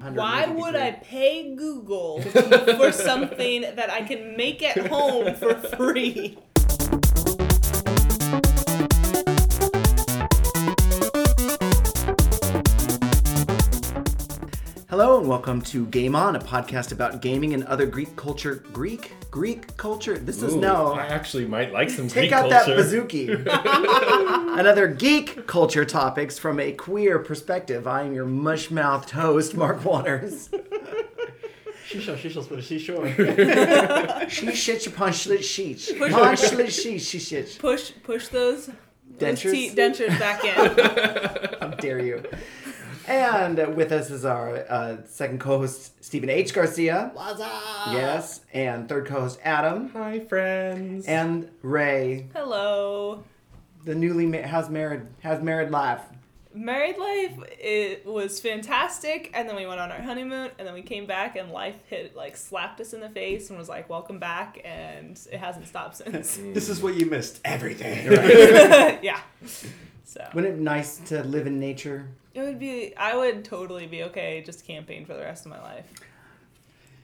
Why would I pay Google for something that I can make at home for free? Hello and welcome to Game On, a podcast about gaming and other Greek culture. Greek? Greek culture? This is Ooh, now. I actually might like some Take Greek out culture. that bazooki. Another geek culture topics from a queer perspective. I am your mush mouthed host, Mark Waters. Shisha, shisha's for the seashore. She shits upon schlit sheets. Upon schlit sheets, she shits. Push push those, those te- dentures back in. How dare you? And uh, with us is our uh, second co host, Stephen H. Garcia. What's up? Yes. And third co host, Adam. Hi, friends. And Ray, Hello. the newly ma- has married has married life. Married life it was fantastic, and then we went on our honeymoon, and then we came back, and life hit like slapped us in the face and was like, "Welcome back," and it hasn't stopped since. This is what you missed. Everything. yeah. So Wouldn't it be nice to live in nature? It would be. I would totally be okay just camping for the rest of my life.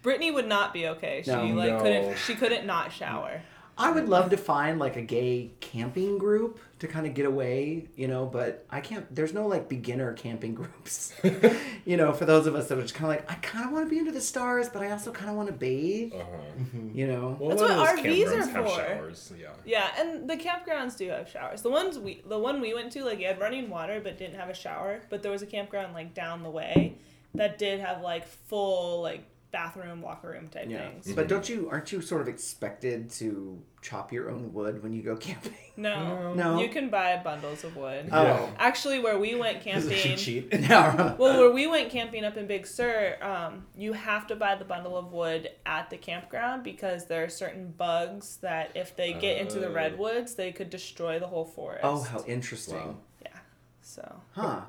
Brittany would not be okay. She No. like No. couldn't. She couldn't not shower. I would love to find like a gay camping group to kind of get away, you know, but I can't. There's no like beginner camping groups, you know, for those of us that are just kind of like, I kind of want to be under the stars, but I also kind of want to bathe, Uh-huh. you know. Well, That's what RVs are for. showers. Yeah. Yeah, and the campgrounds do have showers. The ones we, the one we went to, like, you had running water but didn't have a shower. But there was a campground like down the way that did have like full like bathroom, locker room type Yeah, things. but don't you aren't you sort of expected to chop your own wood when you go camping? No, No. you can buy bundles of wood. Oh, Actually, where we went This is a cheat camping, sheet. well, where we went camping up in Big Sur, um, you have to buy the bundle of wood at the campground because there are certain bugs that if they get into the Oh. redwoods, they could destroy the whole forest. Oh, how interesting. Wow. yeah. So Huh?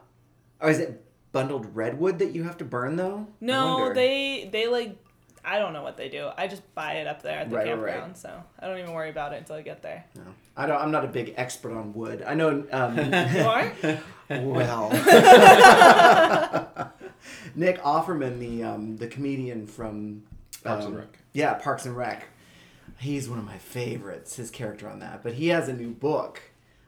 Or is it bundled redwood that you have to burn though? No, they they like I don't know what they do. I just buy it up there at the Right, right, campground, right. so I don't even worry about it until I get there. No. I don't. I'm not a big expert on wood. I know. Um, You are? Well, Nick Offerman, the um, the comedian from Parks um, and Rec. Yeah, Parks and Rec. He's one of my favorites. His character on that, but he has a new book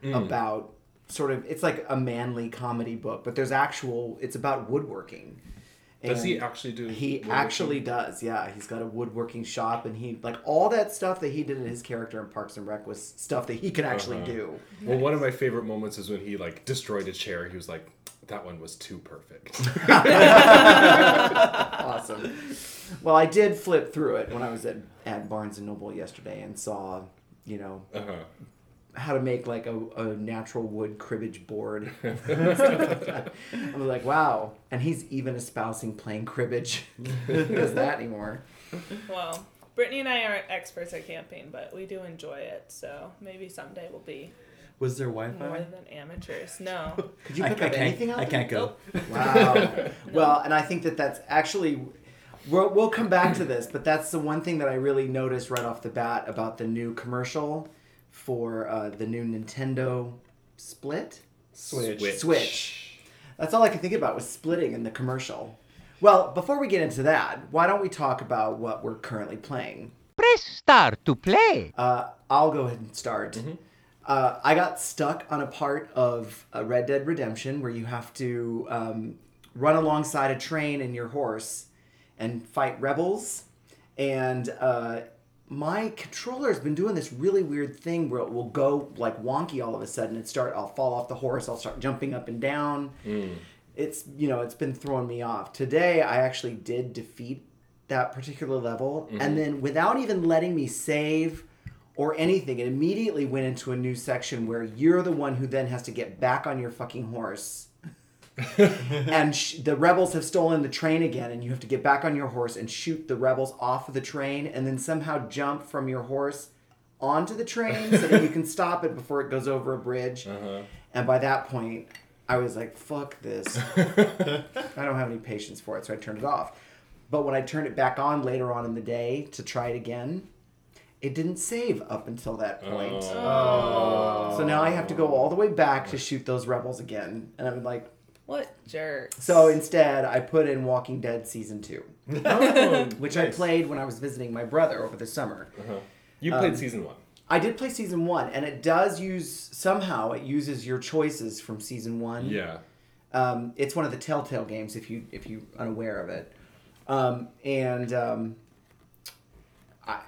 Mm. about sort of. It's like a manly comedy book, but there's actual. It's about woodworking. Does he actually do? He actually does. Yeah, he's got a woodworking shop, and he like all that stuff that he did in his character in Parks and Rec was stuff that he can actually Uh-huh. do. Well, one of my favorite moments is when he like destroyed a chair. He was like, "That one was too perfect." awesome. Well, I did flip through it when I was at, at Barnes and Noble yesterday and saw, you know, uh-huh. How to make like a, a natural wood cribbage board. I was like, wow. And he's even espousing playing cribbage. Who does that anymore? Well, Brittany and I aren't experts at camping, but we do enjoy it, so maybe someday we'll be Was there more Wi-Fi? More than amateurs. No. Could you I, I pick up can't, anything out I can't go. Wow. Well, and I think that that's actually. We'll, we'll come back to this, but that's the one thing that I really noticed right off the bat about the new commercial for uh, the new Nintendo Split. Switch. Switch. That's all I could think about was splitting in the commercial. Well, before we get into that, why don't we talk about what we're currently playing? Press start to play. Uh, I'll go ahead and start. Uh, I got stuck on a part of uh, Red Dead Redemption where you have to um, run alongside a train and your horse and fight rebels. And uh, my controller's been doing this really weird thing where it will go like wonky all of a sudden. and start, I'll fall off the horse, I'll start jumping up and down. Mm. It's you know it's been throwing me off. Today I actually did defeat that particular level, mm-hmm. and then without even letting me save or anything, it immediately went into a new section where you're the one who then has to get back on your fucking horse. and sh- the rebels have stolen the train again, and you have to get back on your horse and shoot the rebels off of the train, and then somehow jump from your horse onto the train so that you can stop it before it goes over a bridge. Uh-huh. And by that point, I was like, fuck this. I don't have any patience for it, so I turned it off. But when I turned it back on later on in the day to try it again, it didn't save up until that point. Oh. So now I have to go all the way back to shoot those rebels again. And I'm like, What jerk? So instead, I put in Walking Dead season two, Oh, which I nice. played when I was visiting my brother over the summer. Uh-huh. You played Um, season one. I did play season one, and it does use somehow it uses your choices from season one. Yeah. Um, it's one of the Telltale games if you if you unaware of it, um, and um, I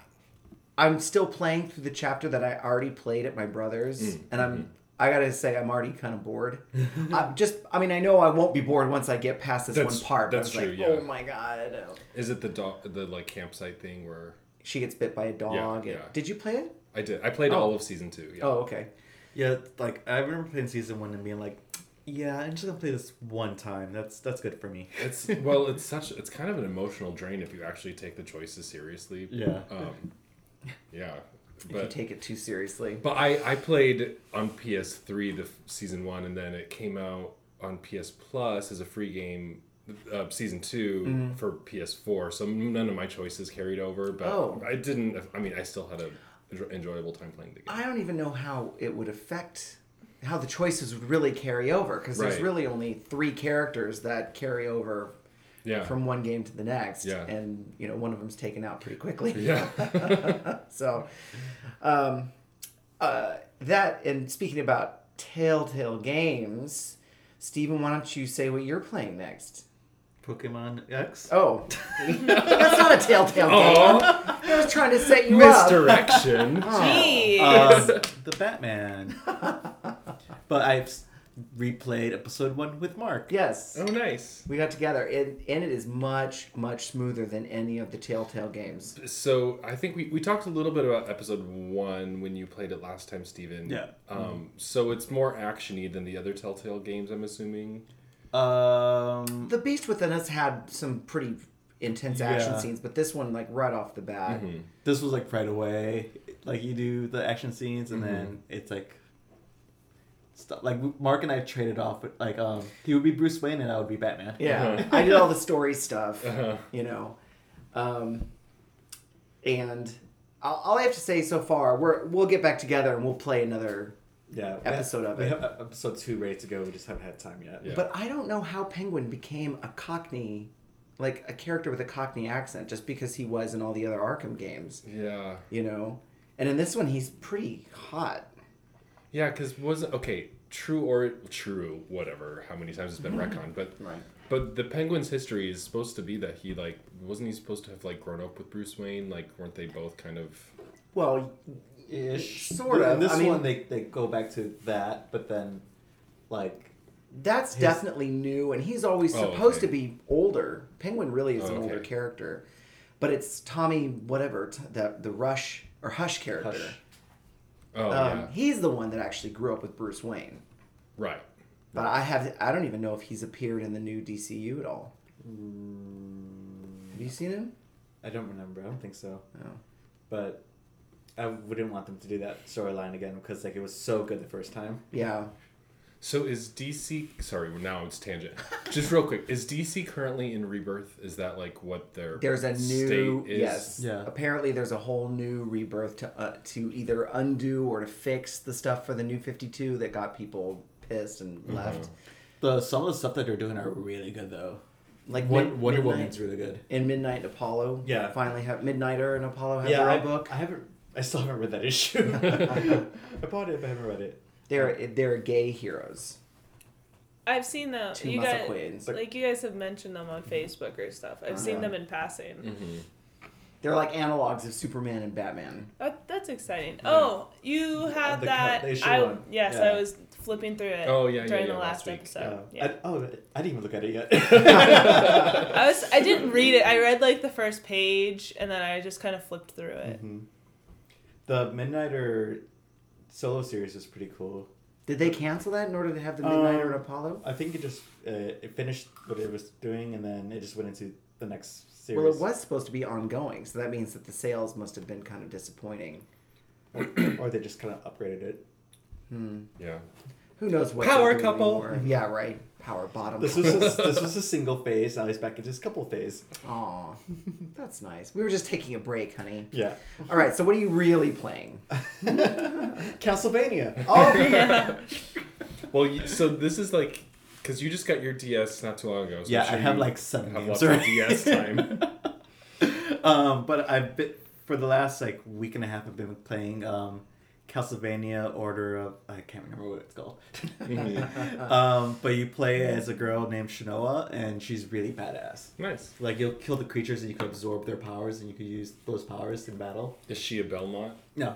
I'm still playing through the chapter that I already played at my brother's, Mm, and I'm I gotta say I'm already kind of bored. I'm just I mean I know I won't be bored once I get past this That's- one part. but that's I true, like, yeah. Oh my god! Is it the dog, the like campsite thing where She gets bit by a dog. yeah. Did you play it? I did? I played Oh. all of season two. Yeah. Oh okay. Yeah, like I remember playing season one and being like, yeah, I'm just gonna play this one time. That's that's good for me. It's well, it's such it's kind of an emotional drain if you actually take the choices seriously. Yeah. Um, yeah, If you but take it too seriously. but I I played on PS3 the season one, and then it came out on PS Plus as a free game. Uh, season 2 Mm-hmm. for PS4, so none of my choices carried over, but Oh. I didn't. I mean, I still had a enjo- enjoyable time playing the game. I don't even know how it would affect how the choices would really carry over because there's really only three characters that carry over yeah, from one game to the next Yeah. and you know one of them's taken out pretty quickly yeah. so um, uh, that and speaking about telltale games Steven, why don't you say what you're playing next Pokemon X. oh that's not a telltale game Oh, i was trying to set you up misdirection. Oh. Jeez. Um, the Batman. but I've s- replayed episode one with Mark. yes oh, nice. We got together, and, and it is much, much smoother than any of the Telltale games. So I think we, we talked a little bit about episode one when you played it last time, Steven. Yeah. Um, so it's more actiony than the other Telltale games, I'm assuming. Um, The Beast Within Us had some pretty intense action Yeah. scenes, but this one, like right off the bat, Mm-hmm. this was like right away. Like you do the action scenes, and then it's like stuff. Like Mark and I traded off. But like, um, he would be Bruce Wayne, and I would be Batman. yeah, Uh-huh. I did all the story stuff, Uh-huh. you know, um, and all, all I have to say so far, we're we'll get back together and we'll play another. Yeah, Episode have, of we it. have episode two ready to go. We just haven't had time yet. Yeah. But I don't know how Penguin became a Cockney, like a character with a Cockney accent, just because he was in all the other Arkham games, Yeah. you know. And in this one, he's pretty hot. Yeah, because wasn't okay. True or true, whatever. How many times it's been mm-hmm. retconned, but Right. but the Penguin's history is supposed to be that he like wasn't he supposed to have like grown up with Bruce Wayne? Like weren't they both kind of? Well, Ish. Sort In of. this I mean- one, they, they go back to that, but then, like, that's His- definitely new, and he's always Oh, supposed okay. to be older. Penguin really is Oh, an older character, but it's Tommy whatever t- the the Rush or Hush character. Hush. Oh um, yeah, He's the one that actually grew up with Bruce Wayne. right. But I have I don't even know if he's appeared in the new DCU at all. Have you seen him? I don't remember. I don't think so. No. But I wouldn't want them to do that storyline again because like it was so good the first time. Yeah. So is DC? Sorry, now it's tangent. Just real quick, is DC currently in rebirth? Is that like what their There's a new state is? yes. Yeah. Apparently, there's a whole new rebirth to uh, to either undo or to fix the stuff for the new 52 that got people pissed and Mm-hmm. left. The some of the stuff that they're doing are really good though. Like Won- Mid- Wonder Midnight- Woman's really good. in Midnight and Apollo. Yeah. Finally, have Midnighter and Apollo have yeah, their I, own book. I haven't. I still haven't read that issue. I bought it, but I haven't read it. They're they're gay heroes. I've seen them. Two you muscle guys, queens. like you guys have mentioned them on Facebook or stuff. I've seen Uh-huh. them in passing. Mhm. They're like analogs of Superman and Batman. That, that's exciting. Oh, you have The that. co- the I one. yes, Yeah. I was flipping through it. Oh, yeah, yeah, during yeah, the last last, week. episode. Yeah. Yeah. I, oh, I didn't even look at it yet. I was. I didn't read it. I read like the first page, and then I just kind of flipped through it. Mhm. The Midnighter solo series is pretty cool. Did they cancel that in order to have the Midnighter and Um, Apollo? I think it just uh, it finished what it was doing, and then it just went into the next series. Well, it was supposed to be ongoing, so that means that the sales must have been kind of disappointing. or they just kind of upgraded it. Hmm. Yeah. Who knows what Power couple. anymore. Yeah, right. Power bottom. This was a, this was a single phase. Now he's back into his couple phase. Aw, that's nice. We were just taking a break, honey. Yeah. All right, so what are you really playing? Castlevania. Oh, Well, you, so this is like Because you just got your DS not too long ago. So yeah, I'm sure I have you like seven have games lots of already. DS time. um, but I've been for the last like week and a half. I've been playing um, Castlevania Order of I can't remember what it's called. um, but you play as a girl named Shanoa, and she's really badass. nice. Like you'll kill the creatures, and you can absorb their powers, and you can use those powers in battle. Is she a Belmont? No,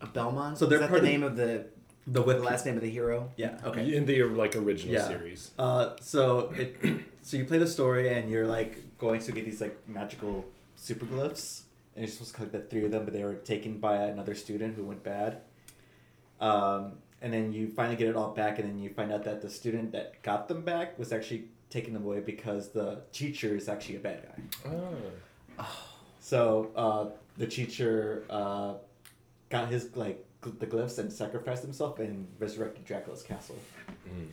A Belmont. So So they're is that part the name of the the the last name of the hero? Yeah. Okay. In the like original Yeah. series. Uh, so it, so you play the story, and you're like going to get these like magical super glyphs, and you're supposed to collect the three of them, but they were taken by another student who went bad. Um, and then you finally get it all back, and then you find out that the student that got them back was actually taking them away because the teacher is actually a bad guy. Oh. So uh, the teacher uh, got his like gl- the glyphs and sacrificed himself and resurrected Dracula's castle. Mm.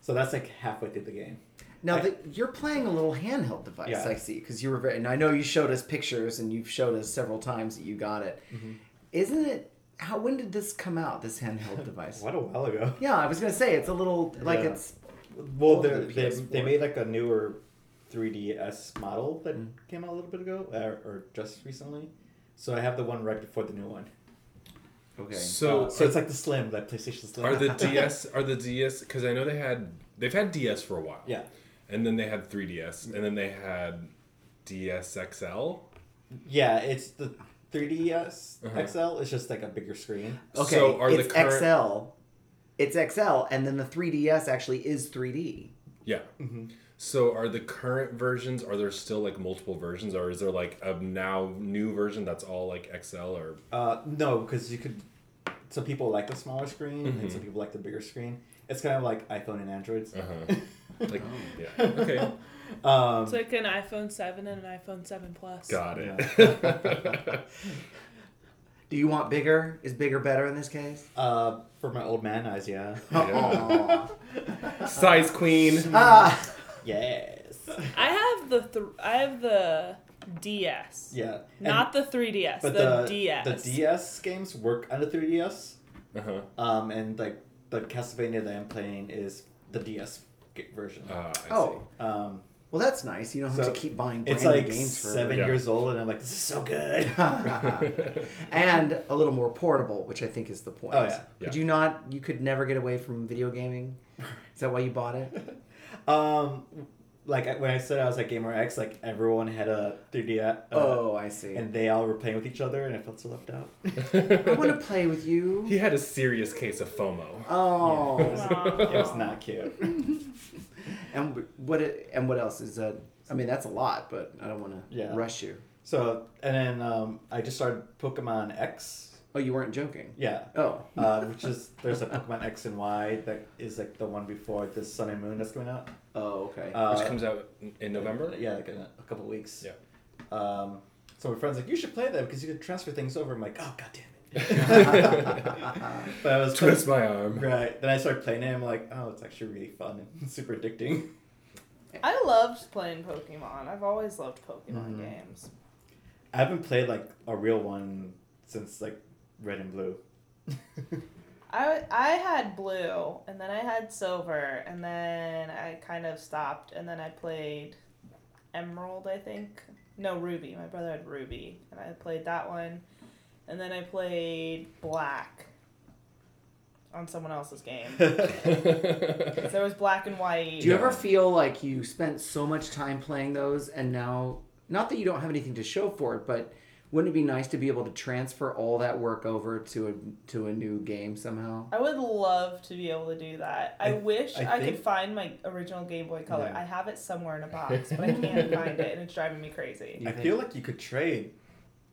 So that's like halfway through the game. Now I- the, you're playing a little handheld device, Yeah. I see, because you were very. And I know you showed us pictures, and you've showed us several times that you got it. Mhm. not it? How when did this come out? This handheld device? Quite a while ago. Yeah, I was gonna say it's a little like Yeah. it's. Well, they they they made like a newer 3DS model that Mm. came out a little bit ago, or, or just recently. So I have the one right before the new one. Okay. So, Uh, so it's like the Slim, like PlayStation Slim. are the DS are the DS because I know they had they've had DS for a while. yeah, And then they had 3DS, and then they had DS XL. yeah, it's the 3DS Uh-huh. XL. It's just like a bigger screen. okay. So are the it's current- XL. It's XL, and then the 3DS actually is 3D. Yeah. Mhm. So are the current versions? Are there still like multiple versions, or is there like a now new version that's all like XL or? Uh, no, because you could. Some people like the smaller screen, and Mhm. some people like the bigger screen. It's kind of like iPhone and Androids. Uh-huh. Like yeah. Okay. Um, It's like an iPhone 7 and an iPhone 7 Plus. Got it. Do you want bigger? Is bigger better in this case? uh, for my old man eyes, yeah. Aw. Size queen. ah. yes. I have the th- I have the DS. Yeah. Not the 3DS, But the, the, DS. the DS games work on the 3DS. Uh-huh. Um, and like the Castlevania that I'm playing is the DS version. I Oh, Um, well, that's nice. You don't have So, to keep buying brand it's new like games for seven Yeah. years old, and I'm like, this is so good. and a little more portable, which I think is the point. Oh, yeah. Could Yeah. you not? You could never get away from video gaming. Is that why you bought it? um, like when I said I was like Gamer X, like everyone had a 3D, uh, oh, I see. and they all were playing with each other, and I felt so left out. I want to play with you. he had a serious case of FOMO. Oh. Aw. it was not cute. And what? It, and what else is that? I mean, that's a lot, but I don't want to Yeah. rush you. So and then um, I just started Pokemon X. Oh, you weren't joking. Yeah. Oh. Uh, which is there's a Pokemon X and Y that is like the one before the Sun and Moon that's coming out. Oh, okay. Uh, Which comes out in- in November. Yeah, like in a, a couple weeks. Yeah. Um, so my friend's like, you should play that because you can transfer things over. I'm like, oh god damn it. but I was Twist my arm. right. Then I started playing it. I'm like, oh, it's actually really fun and super addicting. I loved playing Pokemon. I've always loved Pokemon Mhm. games. I haven't played like a real one since like Red and Blue. I, I had blue, and then I had silver, and then I kind of stopped, and then I played emerald, I think. No, ruby. My brother had ruby, and I played that one, and then I played black on someone else's game. 'Cause there was black and white. Do you ever feel like you spent so much time playing those and now, not that you don't have anything to show for it, but wouldn't it be nice to be able to transfer all that work over to a to a new game somehow? I would love to be able to do that. I, I- wish I I, could find my original Game Boy Color. Yeah. I have it somewhere in a box, but I can't find it, and it's driving me crazy. You I think- feel like you could trade.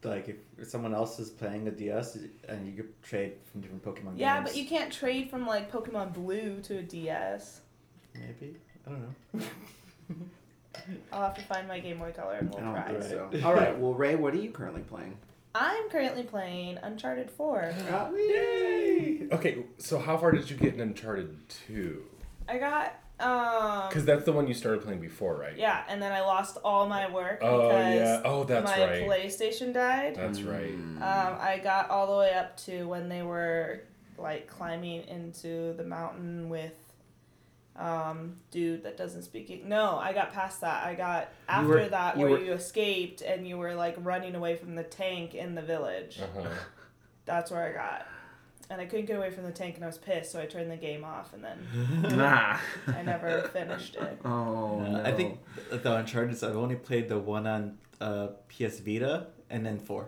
Like if if someone else is playing a DS and you could trade from different Pokemon games. Yeah, games. but you can't trade from like Pokemon Blue to a DS. Maybe I don't know. I'll have to find my Game Boy Color and we'll I don't try. think Right. so. All right. Well, Ray, what are you currently playing? I'm currently playing Uncharted 4. Yay! Okay, so how far did you get in Uncharted 2? I got um Because that's the one you started playing before, right? yeah, and then I lost all my work Oh because yeah. Oh, that's my right. PlayStation died. That's right. Um, I got all the way up to when they were like climbing into the mountain with um, dude that doesn't speak. Eng- No, I got past that. I got after were- that you where were- you escaped and you were like running away from the tank in the village. Uh-huh. That's where I got. And I couldn't get away from the tank and I was pissed, so I turned the game off and then Nah. I never finished it. Oh Uh, no. I think the Uncharted. I've only played the one on uh, PS Vita and then four.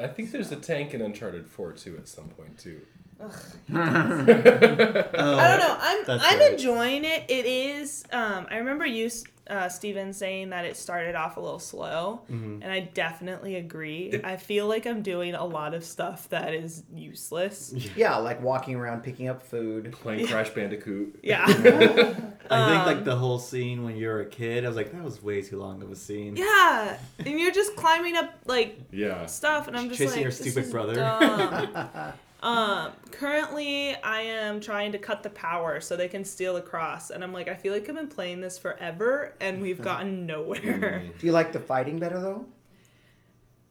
I think there's a tank in Uncharted 4 too at some point too. Oh, I don't know. I'm I'm right. enjoying it. It is. Um, I remember you, uh, Steven, saying that it started off a little slow, Mm-hmm. and I definitely agree. I feel like I'm doing a lot of stuff that is useless. yeah, like walking around picking up food. Playing Crash Bandicoot. Yeah, I think Um, like the whole scene when you're a kid, I was like, that was way too long of a scene. yeah, and you're just climbing up like Yeah. stuff, and I'm just Chasing like, your this stupid is brother." Dumb. um, currently, I am trying to cut the power so they can steal the cross, and I'm like, I feel like I've been playing this forever, and we've gotten nowhere. Do you like the fighting better though?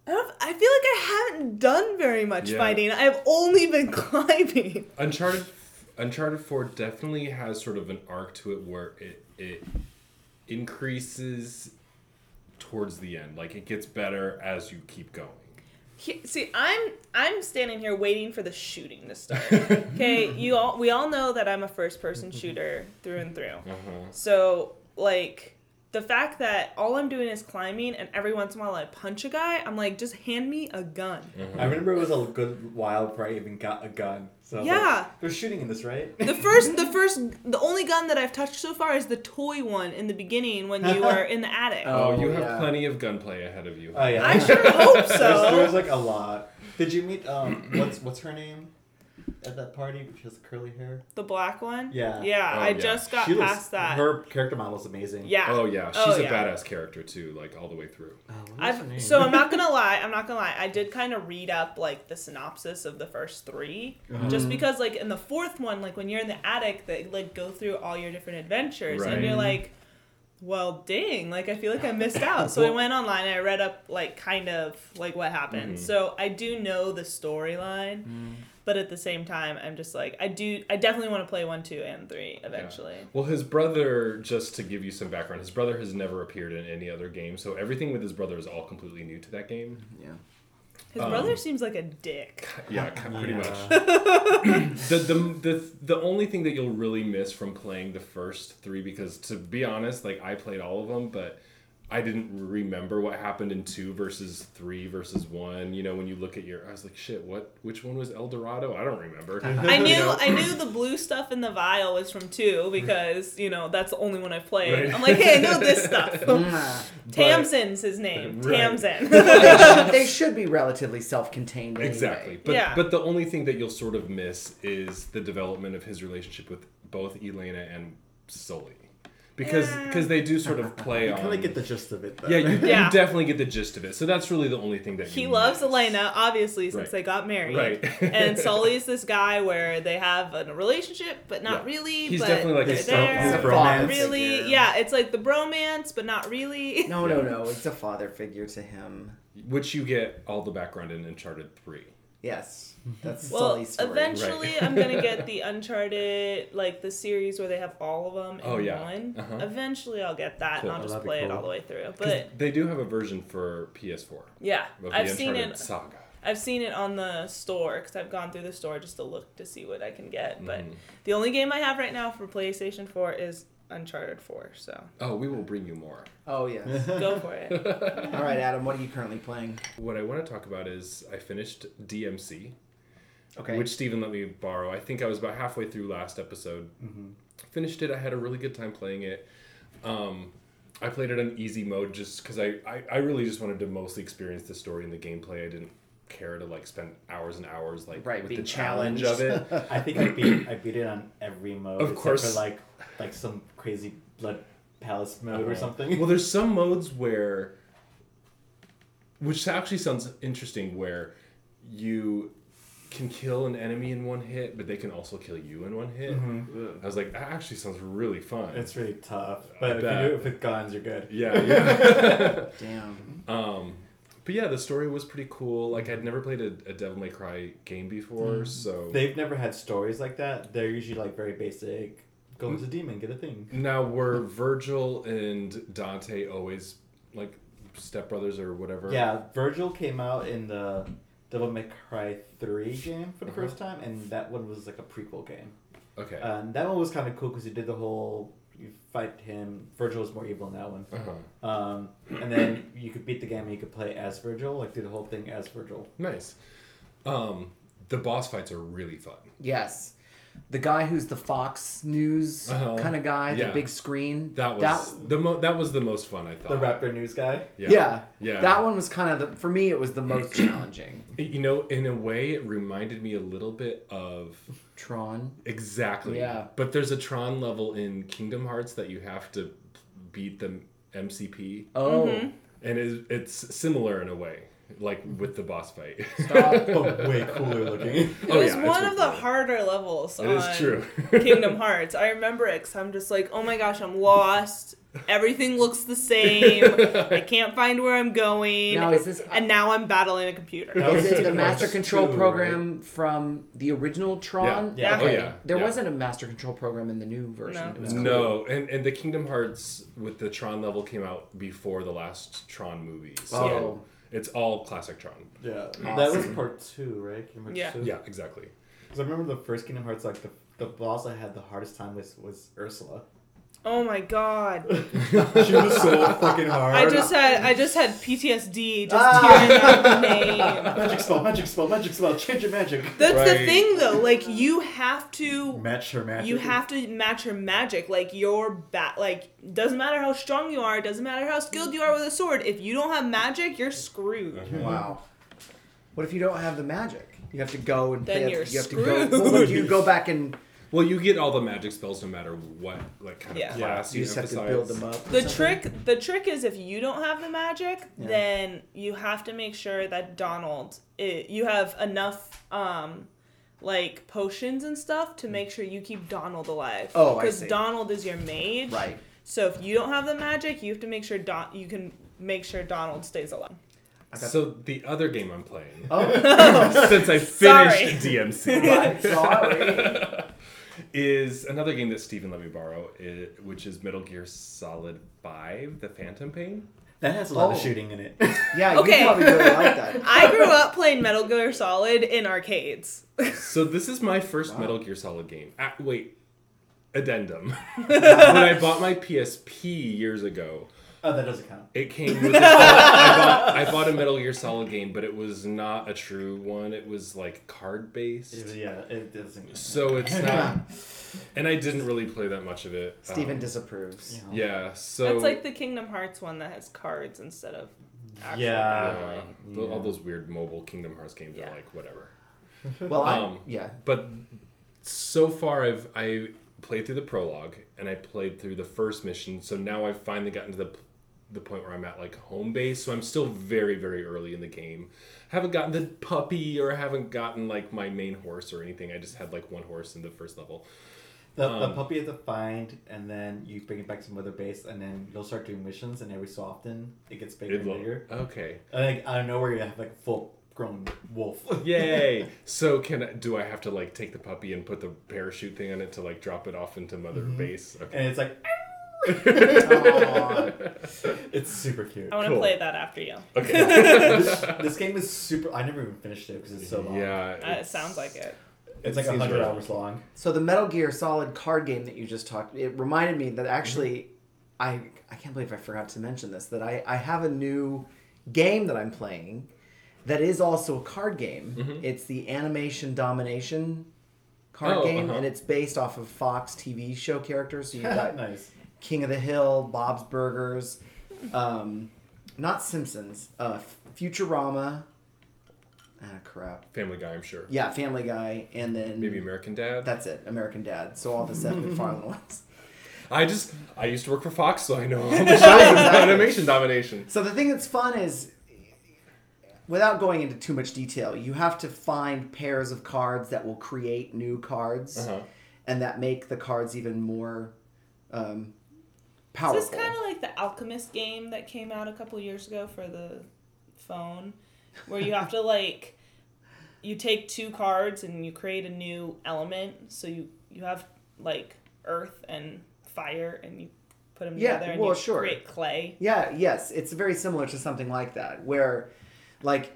I, don't, I feel like I haven't done very much Yeah. fighting. I've only been climbing. Uncharted Uncharted 4 definitely has sort of an arc to it where it it increases towards the end. Like it gets better as you keep going. He- See, I'm I'm standing here waiting for the shooting to start. Okay, you all we all know that I'm a first person shooter through and through. Uh-huh. So like the fact that all I'm doing is climbing and every once in a while I punch a guy, I'm like, just hand me a gun. I remember it was a good while before I even got a gun. So Yeah. like, they're shooting in this, right? The first, the first, the only gun that I've touched so far is the toy one in the beginning when you were in the attic. Oh, Oh, you have yeah. plenty of gunplay ahead of you. Oh yeah. I sure hope so. There's, there was like a lot. Did you meet um what's what's her name at that party? She has curly hair. The black one. Yeah. Yeah, Oh, I yeah. just got She looks- past that. Her character model is amazing. Yeah. Oh yeah, she's Oh, a yeah. badass character too, like all the way through. Oh, what is her I've, so I'm not gonna lie. I'm not gonna lie. I did kind of read up like the synopsis of the first 3 Uh-huh. just because like in the fourth one, like when you're in the attic, they like go through all your different adventures, and you're like, well, dang, like I feel like I missed out. So I went online and I read up like kind of like what happened. Mhm. So I do know the storyline, but at the same time, I'm just like I do. I definitely want to play one, two, and three eventually. Well, his brother, just to give you some background, his brother has never appeared in any other game, so everything with his brother is all completely new to that game. Yeah. His Um, brother seems like a dick. Yeah, pretty Yeah. much. the, the the the only thing that you'll really miss from playing the first three because to be honest like i played all of them but i didn't remember what happened in two versus three versus one you know when you look at your i was like shit what which one was el dorado i don't remember I You knew know? I knew the blue stuff in the vial was from two because you know that's the only one I played. Right. I'm like, hey, I know this stuff. Tenzin's his name. Right. Tenzin. they should be relatively self-contained. Anyway. exactly but Yeah. but the only thing that you'll sort of miss is the development of his relationship with both elena and sully because because they do sort of play You on kind of get the gist of it. Though. yeah, you, Yeah. you definitely get the gist of it. So that's really the only thing that he you loves miss. Elena, obviously, since Right. they got married. Right. and Sully's this guy where they have a relationship, but not Yeah. really. He's but definitely like they're there. a bromance. father Really, figure. yeah, it's like the bromance, but not really. No, no, no. It's a father figure to him. Which you get all the background in Uncharted 3. Yes, that's Well, Sully's story. eventually Right. I'm gonna get the Uncharted, like the series where they have all of them in Oh, yeah. one. Uh-huh. Eventually I'll get that Cool. and I'll just that'd be play it all the way through. But they do have a version for PS4 yeah, of I've seen Uncharted it. saga. I've seen it on the store because I've gone through the store just to look to see what I can get. But Mhm. the only game I have right now for PlayStation 4 is Uncharted 4. So Oh, we will bring you more. oh yes. go for it. All right, Adam. What are you currently playing? What I want to talk about is I finished DMC, Okay. which Steven let me borrow. I think I was about halfway through last episode. Mm-hmm. Finished it. I had a really good time playing it. Um, I played it on easy mode just because I, I, I really just wanted to mostly experience the story and the gameplay. I didn't care to like spend hours and hours like Right, with the challenge of it. I think I beat I beat it on every mode. Of course. For like like some crazy blood palace mode or Uh-huh. something. Well, there's some modes where, which actually sounds interesting, where you can kill an enemy in one hit, but they can also kill you in one hit. Mhm. I was like, that actually sounds really fun. It's really tough. I But if you do it with guns, you're good. yeah, yeah. Damn. um, but yeah, the story was pretty cool. Like I'd never played a, a Devil May Cry game before, Mm. so They've never had stories like that. They're usually like very basic. Go as a demon, get a thing. Now were Virgil and Dante always like stepbrothers or whatever? Yeah, Virgil came out in the Devil May Cry 3 game for the Uh-huh. first time, and that one was like a prequel game. Okay. And that one was kind of cool because you did the whole you fight him. Virgil is more evil in that one. uh-huh. Um, and then you could beat the game and you could play as Virgil, like do the whole thing as Virgil. Nice. Um, the boss fights are really fun. Yes. The guy who's the Fox News Uh-huh. kind of guy, Yeah. the big screen. That was the mo- that was the most fun I thought. The thought. Raptor News guy. Yeah. yeah. Yeah. That one was kind of the, for me. It was the most challenging. You know, in a way, it reminded me a little bit of Tron. exactly. Yeah. But there's a Tron level in Kingdom Hearts that you have to beat the MCP, Oh, Mm-hmm. and it, it's similar in a way, like with the boss fight. stop. Oh, way cooler looking. Oh, it Oh, was yeah, one of the cooler. harder levels It on is true. Kingdom Hearts. I remember it because I'm just like, oh my gosh, I'm lost. Everything looks the same. I can't find where I'm going. Now, is this- and now I'm battling a computer. That Is it the Master Control 2, program from the original Tron? Yeah. Yeah. Oh, yeah. There Yeah. wasn't a Master Control program in the new version. No. It was cool. No, and, and the Kingdom Hearts with the Tron level came out before the last Tron movie. Oh. So Oh. It's all classic Tron. Yeah, Awesome. that was part two, right? Kingdom Hearts Yeah. 2? Yeah, exactly. Because I remember the first Kingdom Hearts, like the, the boss I had the hardest time with was Ursula. Oh my god. she was so fucking hard. I just had I just had PTSD just Ah. hearing that name. magic spell, magic spell, magic spell, change your magic. That's the thing though, like you have to Match her magic. you have to match your magic. Like your bat like doesn't matter how strong you are, doesn't matter how skilled you are with a sword. If you don't have magic, you're screwed. Wow. What if you don't have the magic? You have to go and Then play. you're you have to screwed. go. Well, you go back and Well, you get all the magic spells no matter what like kind of Yeah. class you you, just have to emphasize. build them up? or The something? trick the trick is if you don't have the magic, Yeah. then you have to make sure that Donald it, you have enough um like potions and stuff to make sure you keep Donald alive. Oh, I Because see. Donald is your mage. Right. So if you don't have the magic, you have to make sure Don you can make sure Donald stays alive. I got- So the other game I'm playing, Oh, since I Sorry. finished DMC, right, sorry. is another game that Stephen let me borrow, i which is Metal Gear Solid Five: The Phantom Pain. That has a lot Oh. of shooting in it. Yeah, Okay. you probably really like that. I grew up playing Metal Gear Solid in arcades. So this is my first Wow. Metal Gear Solid game. Ah, wait, addendum. when I bought my PSP years ago, oh, that doesn't count. it came with. A, I, bought, I bought a Metal Gear Solid game, but it was not a true one. It was like card based. It- yeah, it doesn't. So it's not, and I didn't really play that much of it. Steven Um, disapproves. yeah, so That's like the Kingdom Hearts one that has cards instead of actual Yeah. yeah, battling. th- all those weird mobile Kingdom Hearts games Yeah. are like whatever. Well, I, Um, yeah. But so far, I've I played through the prologue and I played through the first mission. So now I've finally gotten to the the point where I'm at like home base. So I'm still very very early in the game. Haven't gotten the puppy or haven't gotten like my main horse or anything. I just had like one horse in the first level. The, the Um, puppy you have to find, and then you bring it back to some other base, and then you'll start doing missions, and every so often it gets bigger and bigger. okay. And like out of nowhere, you have like full grown wolf. Yay! so can I, do I have to like take the puppy and put the parachute thing on it to like drop it off into mother base? Okay. and it's like Aw. It's super cute. I want to Cool. play that after you. Okay. this, this game is super. I never even finished it because it's so long. yeah. Uh, it sounds like it. it's it like seems hundred right. hours long. So the Metal Gear Solid card game that you just talked, it reminded me that actually, I I can't believe I forgot to mention this that I I have a new game that I'm playing, that is also a card game. Mhm. It's the Animation Domination card Oh, game, uh-huh. and it's based off of Fox TV show characters. So you got nice. King of the Hill, Bob's Burgers, um, not Simpsons, uh, Futurama. Ah, crap. Family Guy, I'm sure. Yeah, Family Guy, and then Maybe American Dad. That's it, American Dad. So all the Seth MacFarlane ones. I just I used to work for Fox, so I know all the shows and animation domination. So the thing that's fun is, without going into too much detail, you have to find pairs of cards that will create new cards, Uh-huh. and that make the cards even more um, Is powerful. this kind of like the Alchemist game that came out a couple years ago for the phone, where you have to like, you take two cards and you create a new element. So you you have like earth and fire, and you put them Yeah, together and well, you sure. create clay. Yeah, yes, it's very similar to something like that, where, like,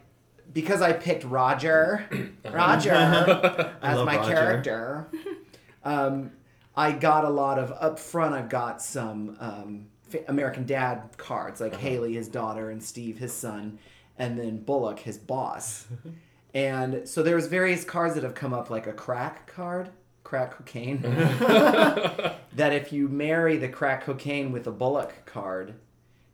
because I picked Roger, Roger as my Roger. character, um, I got a lot of up front. I've got some um, American Dad cards, like Hayley, his daughter, and Steve, his son, and then Bullock, his boss. and so there's various cards that have come up, like a crack card, crack cocaine. that if you marry the crack cocaine with a Bullock card,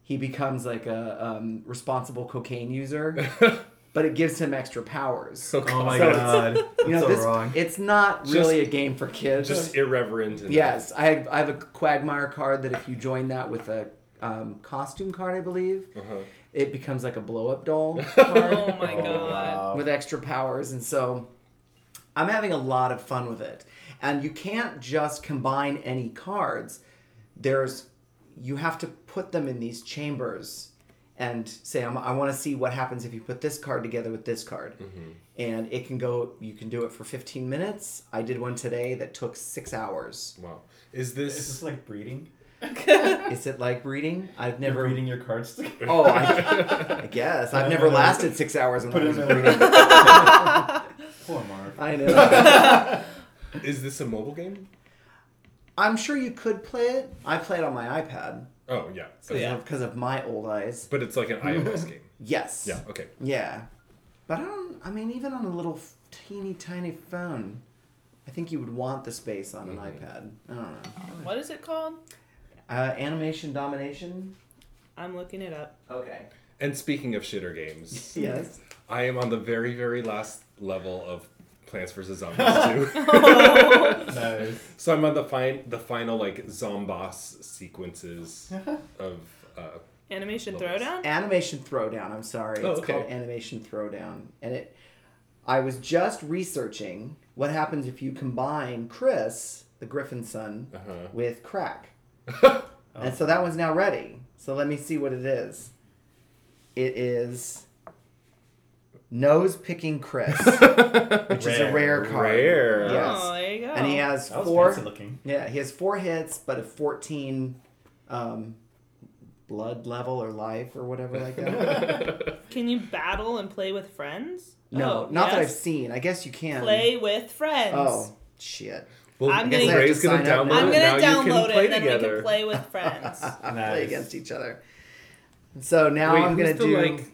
he becomes like a um, responsible cocaine user, but it gives him extra powers. Oh my So it's- god. You know, so this, wrong. it's not Just- really a game for kids. Just irreverent. And yes, I have, I have a Quagmire card that if you join that with a um, costume card, I believe, Uh-huh. it becomes like a blow up doll card Oh my Oh, god. with extra powers, and so I'm having a lot of fun with it. And you can't just combine any cards. There's you have to put them in these chambers and say I'm, I want to see what happens if you put this card together with this card. Mm-hmm. And it can go you can do it for 15 minutes. I did one today that took 6 hours. Wow. Is this Is this this like breeding? Is it like breeding? I've Never never reading your cards together. Oh, I, I guess I've never lasted 6 hours when Put I in reading. Poor Marv. I know. is this a mobile game? I'm sure you could play it. I play it on my iPad. Oh yeah. because Yeah. Because of my old eyes. But it's like an iOS game. Yes. Yeah. Okay. Yeah. But I don't. I mean, even on a little teeny tiny phone, I think you would want the space on an iPad. I don't know. What is it called? Uh, animation domination. I'm looking it up. Okay. And speaking of shitter games, Yes. I am on the very very last level of Plants vs Zombies 2. Nice. so I'm on the fine the final like zomboss sequences of uh, Animation Levels. Throwdown? Animation Throwdown. I'm sorry. Oh, it's okay. called Animation Throwdown, and it. I was just researching what happens if you combine Chris, the Griffin son, uh-huh. with Crack. And so that one's now ready. So let me see what it is. It is nose picking Chris, which is a Rare. rare card. Rare. Yes. Oh, there you go. And he has That was four. fancy looking. Yeah, he has four hits, but a fourteen um, blood level or life or whatever like that. Can you battle and play with friends? No, Oh, not that I've yes. seen. I guess you can. Play with friends. Oh shit! Well, I'm gonna- Ray's gonna sign up download now. I'm it. gonna you download can it play and then we together. can play with friends. Play Nice. against each other. So now Wait, I'm gonna the, do like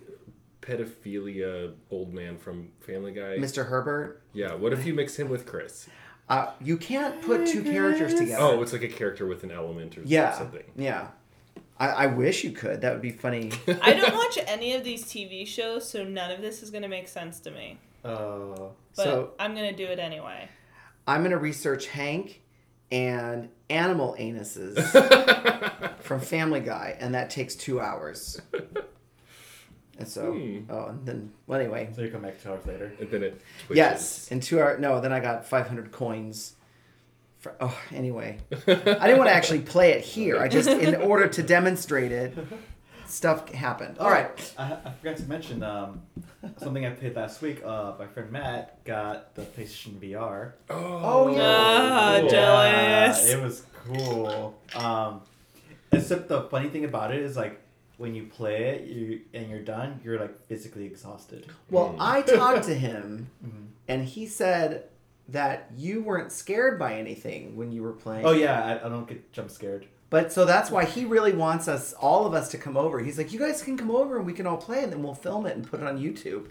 pedophilia old man from Family Guy? Mr. Herbert. Yeah. What if you mix him with Chris? Uh, you can't put two characters together. Oh, it's like a character with an element or yeah, something. yeah. I, I wish you could. That would be funny. I don't watch any of these TV shows, so none of this is gonna make sense to me. Uh, But So- I'm gonna do it anyway. I'm gonna research Hank and animal anuses from Family Guy, and that takes two hours. And so, Hmm. oh, and then well, anyway, so you come back two hours later. And then it twitches. yes, in two hours. No, then I got 500 coins. For, oh, anyway, I didn't want to actually play it here. I just, in order to demonstrate it, stuff happened. All right. I, I forgot to mention um, something I played last week. Uh, my friend Matt got the PlayStation VR. Oh, yeah. Ah, cool. jealous. Yeah, it was cool. Um, except the funny thing about it is like when you play it, you and you're done, you're like physically exhausted. Well, Hmm. I talked to him, Mhm. and he said that you weren't scared by anything when you were playing. Oh yeah, I, I don't get jump scared. But so that's why he really wants us, all of us, to come over. He's like, you guys can come over and we can all play, and then we'll film it and put it on YouTube.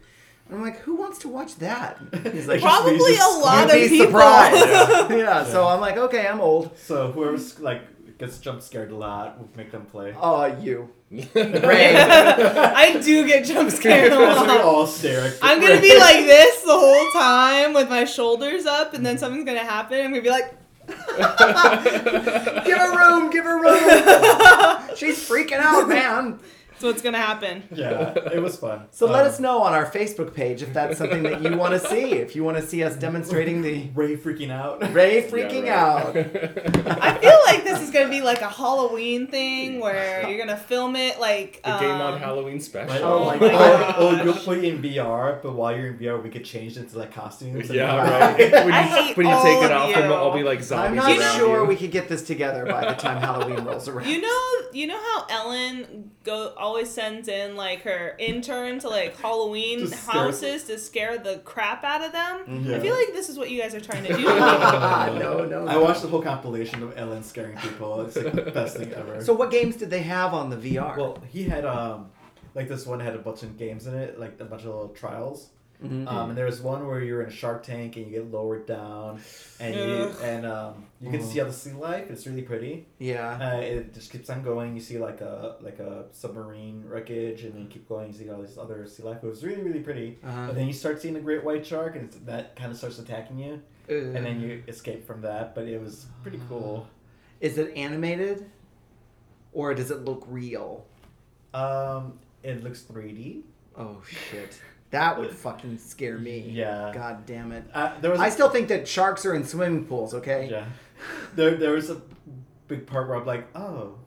And I'm like, who wants to watch that? He's like, Probably just- a lot of people. surprised. yeah. Yeah. So I'm like, okay, I'm old. So whoever's like gets jump scared a lot, will make them play. Oh, you, Ray. I do get jump scared a So we lot. all stare. At I'm gonna be like this the whole time with my shoulders up, and then something's gonna happen. I'm gonna be like, give her room, give her room. She's freaking out, man. That's what's gonna happen. Yeah, it was fun. So let Um, us know on our Facebook page if that's something that you want to see. If you want to see us demonstrating the Ray freaking out. Ray freaking out. I feel like this is gonna be like a Halloween thing where you're gonna film it like The game on um, Halloween special. Right? Oh my oh, gosh. oh, you'll put you in VR, but while you're in VR, we could change it to like costumes. Yeah, and- right. When you, I hate when you all take it of off, you. and I'll be like zombies I'm not around sure you. we could get this together by the time Halloween rolls around. You know, you know how Ellen go always sends in like her intern to like Halloween To scare- houses to scare the crap out of them. I feel like this is what you guys are trying to do. Ah, no, no, I watched the whole compilation of Ellen scaring people. It's like the best thing ever. So what games did they have on the VR? well, he had um, like this one had a bunch of games in it, like a bunch of little trials. Mhm. Um, and there was one where you're in a Shark Tank and you get lowered down, and you and um, you can see all the sea life. It's really pretty. yeah. Uh, it just keeps on going. You see like a like a submarine wreckage, and then you keep going. You see all these other sea life. It was really really pretty. Uh-huh. But then you start seeing the great white shark, and it's, that kind of starts attacking you, and then you escape from that. But it was pretty cool. Is it animated? Or does it look real? Um, it looks 3D. Oh shit. That would fucking scare me. Yeah. God damn it. Uh, there was I still think that sharks are in swimming pools, okay? yeah. There there was a big part where I'm like, oh,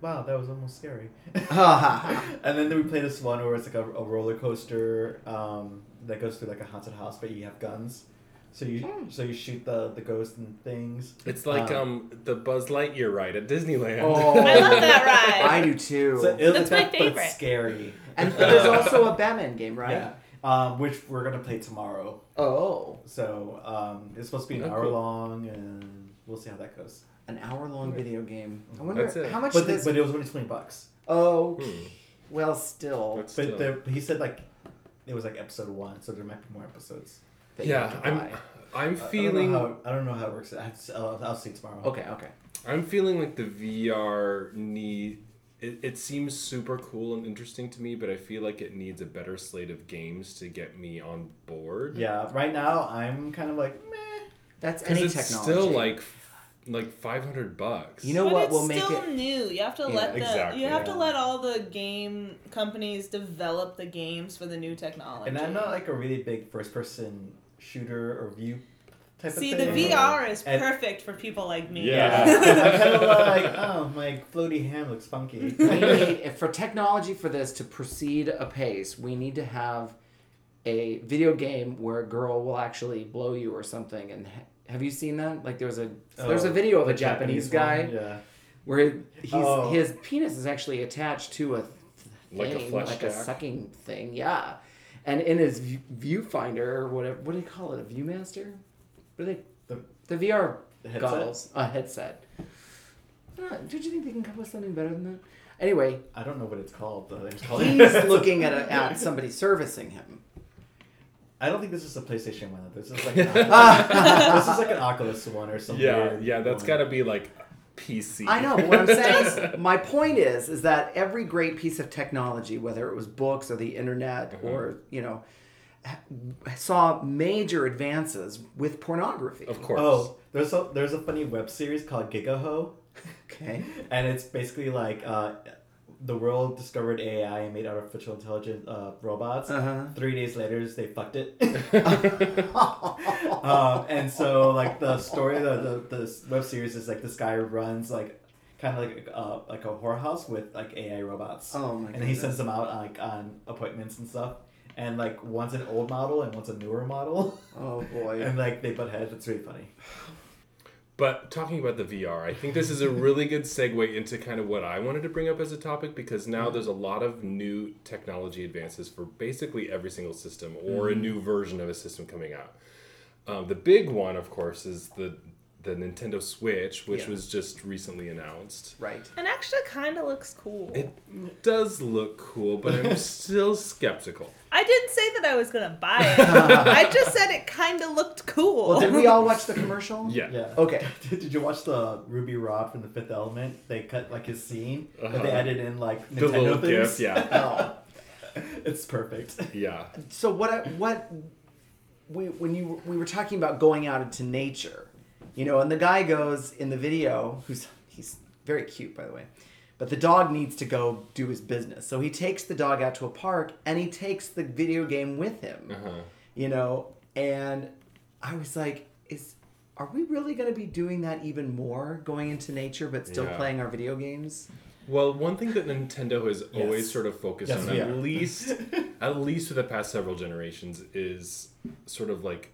wow, that was almost scary. and then we played this one where it's like a, a roller coaster um, that goes through like a haunted house, but you have guns. So you so you shoot the the ghosts and things. It's like um the Buzz Lightyear ride at Disneyland. Oh, I love that ride. I do too. So it That's like my that, but favorite. it's scary. and there's also a Batman game, right? Yeah. Um, which we're gonna play tomorrow. Oh, So um, it's supposed to be an Oh, hour long, and we'll see how that goes. an hour-long video game. I wonder That's it. how much But, the, this. but it was only twenty bucks. oh, Hmm. well, still. But still- there, he said like it was like episode one, so there might be more episodes. That you yeah, have to I'm. I'm feeling I don't know how, I don't know how it works. I have to, I'll, I'll see tomorrow. Okay, okay. I'm feeling like the VR need. It, it seems super cool and interesting to me, but I feel like it needs a better slate of games to get me on board. Yeah. Right now, I'm kind of like meh. That's because any it's technology. still like like 500 bucks. You know but what it's will make still it? new. You have to Yeah, let the exactly, you have to let all the game companies develop the games for the new technology. And I'm not like a really big first person shooter or view type See, of the. Mhm. VR is And- perfect for people like me. Yeah. I'm kind of like, oh, my floaty hand looks funky. we need for technology for this to proceed apace, we need to have a video game where a girl will actually blow you or something. And ha- have you seen that? Like there's a oh, there's a Oh, video of a the Japanese, guy Yeah. where he's Oh. his penis is actually attached to a Like a flesh like a sucking thing. Yeah, and in his viewfinder or whatever, what do you call it? A ViewMaster? What do they? The- The VR The headset? goggles, a headset. I don't Don't you think they can come up with something better than that? Anyway, I don't know what it's called though. They just call it- he's looking at a, at somebody servicing him. I don't think this is a PlayStation one. This is like an Oculus, this is like an Oculus one or something. yeah, yeah, that's got to be like PC. I know, but what I'm saying is, my point is, is that every great piece of technology, whether it was books or the internet Uh-huh. or you know, saw major advances with pornography. Of course. Oh, there's a there's a funny web series called Gigaho, Okay. and it's basically like uh, the world discovered AI and made artificial intelligent uh, robots. Uh-huh. Three days later, they fucked it. um, and so, like the story, of the, the the web series is like this guy runs like kind of like uh, like a whorehouse with like AI robots. Oh my And he sends them out like on appointments and stuff. And like one's an old model and one's a newer model, Oh boy. and like they butt heads. It's really funny. But talking about the VR, I think this is a really good segue into kind of what I wanted to bring up as a topic because now there's a lot of new technology advances for basically every single system or a new version of a system coming out. Um, the big one, of course, is the the Nintendo Switch, which Yeah. was just recently announced. right. And actually kind of looks cool. It does look cool, but I'm still skeptical. I didn't say that I was going to buy it. I just said it kind of looked cool. Well, did we all watch the commercial? Yeah. Yeah. Okay. Did, did you watch the Ruby Rhod from the Fifth Element? They cut like his scene, but they Uh-huh. added in like The Nintendo little things. gif, yeah. Oh. it's perfect. Yeah. So what? I, what? We, when you we were talking about going out into nature, you know, and the guy goes in the video, who's he's very cute by the way, but the dog needs to go do his business. So he takes the dog out to a park and he takes the video game with him. Uh-huh. You know, and I was like, is are we really going to be doing that even more going into nature but still Yeah. playing our video games? Well, one thing that Nintendo has always sort of focused Yes, on, we at least, at least for the past several generations, is sort of like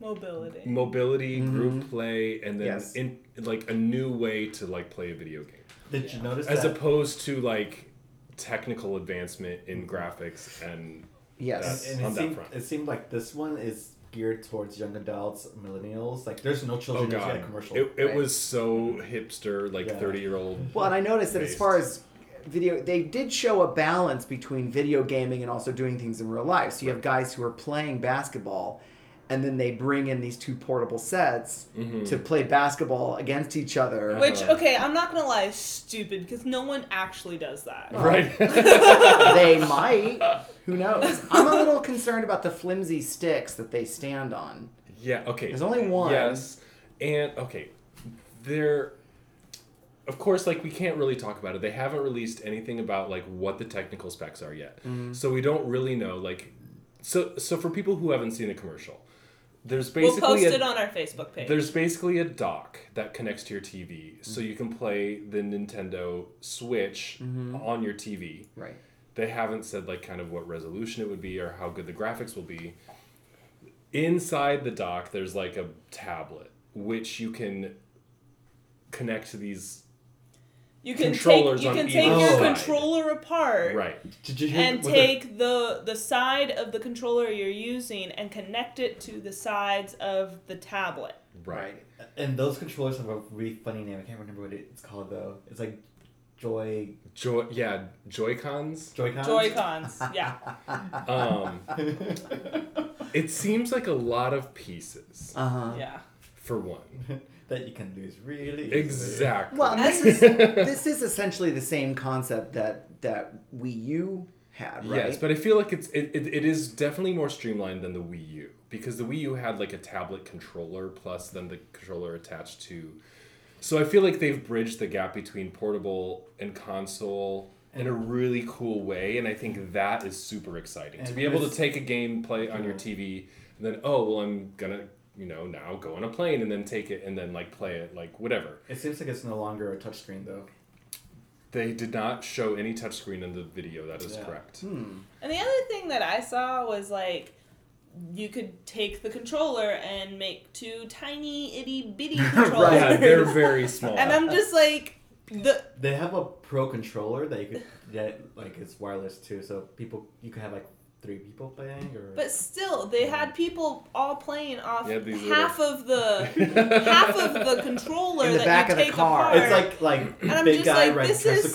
Mobility. mobility, group play, and then Yes. in like a new way to like play a video game, Did you notice as that? opposed to like technical advancement in graphics and Yes. and on it that seemed, front. it seemed like this one is geared towards young adults, millennials. Like, there's no oh children in god, that commercial. it, it Right. was so hipster, like Yeah. thirty year old. Well, and I noticed that as far as video, they did show a balance between video gaming and also doing things in real life. So you have guys who are playing basketball, and then they bring in these two portable sets Mm-hmm. to play basketball against each other. Which Uh-huh. okay, I'm not gonna lie, is stupid because no one actually does that. Right. they might. Who knows? I'm a little concerned about the flimsy sticks that they stand on. Yeah. Okay. There's only one. Yes, and okay, there. Of course, like we can't really talk about it. They haven't released anything about like what the technical specs are yet, Mm-hmm. so we don't really know. Like, so so for people who haven't seen the commercial, there's We'll post a, it on our Facebook page. there's basically a dock that connects to your TV, so you can play the Nintendo Switch Mm-hmm. on your TV. Right. They haven't said like kind of what resolution it would be or how good the graphics will be. Inside the dock, there's like a tablet which you can connect to these. You can take you can take your side. controller apart Right. Did you hear and was it- take the the side of the controller you're using and connect it to the sides of the tablet. Right. And those controllers have a really funny name. I can't remember what it's called though. It's like Joy Joy. Yeah. Joy Cons. Joy-Cons. Joy Cons. Yeah. Um. it seems like a lot of pieces Uh huh. Yeah. for one. that you can lose really easily. Exactly. Well, this is this is essentially the same concept that that Wii U had, right? Yes, but I feel like it's it, it, it is definitely more streamlined than the Wii U because the Wii U had like a tablet controller plus then the controller attached to. So I feel like they've bridged the gap between portable and console in a really cool way, and I think that is super exciting to be able to take a game, play on your TV, and then oh well, I'm gonna you know now go on a plane and then take it and then like play it like whatever. It seems like it's no longer a touchscreen though. They did not show any touchscreen in the video. That is Yeah. correct. Hmm. And the other thing that I saw was like you could take the controller and make two tiny itty bitty controllers. Yeah, they're very small. and I'm just like the They have a pro controller that you could get like it's wireless too, so people you could have like three people playing or but still they had people all playing off Yeah, these half of the half of the controller In the that back you of the take car. apart. it's like like And I'm big just guy like, riding this is-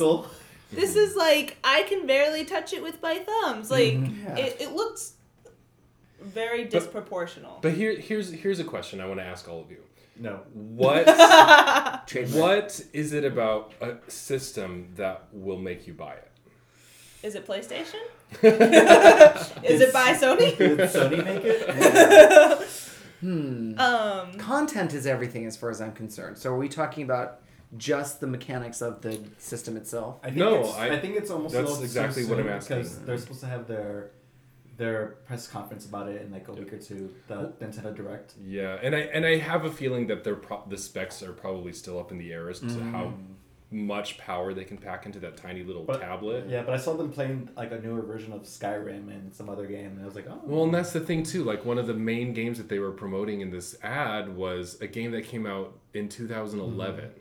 this is like I can barely touch it with my thumbs. Mm-hmm. Like Yeah. it, it looks very disproportional. But here, here's here's a question I want to ask all of you. No. What what is it about a system that will make you buy it? Is it PlayStation? Is it by Sony? Did Sony make it? Hmm. Um, Content is everything as far as I'm concerned. So are we talking about just the mechanics of the system itself? I think No, it's, I- I, think it's almost that's a little too exactly what I'm soon asking. because they're supposed to have their their press conference about it in like a week or two. The Nintendo Direct. Yeah, and I and I have a feeling that they're pro- the specs are probably still up in the air as to how much power they can pack into that tiny little But- tablet. Yeah, but I saw them playing like a newer version of Skyrim and some other game, and I was like, oh. Well, and that's the thing too. Like one of the main games that they were promoting in this ad was a game that came out in 2011. Mm-hmm.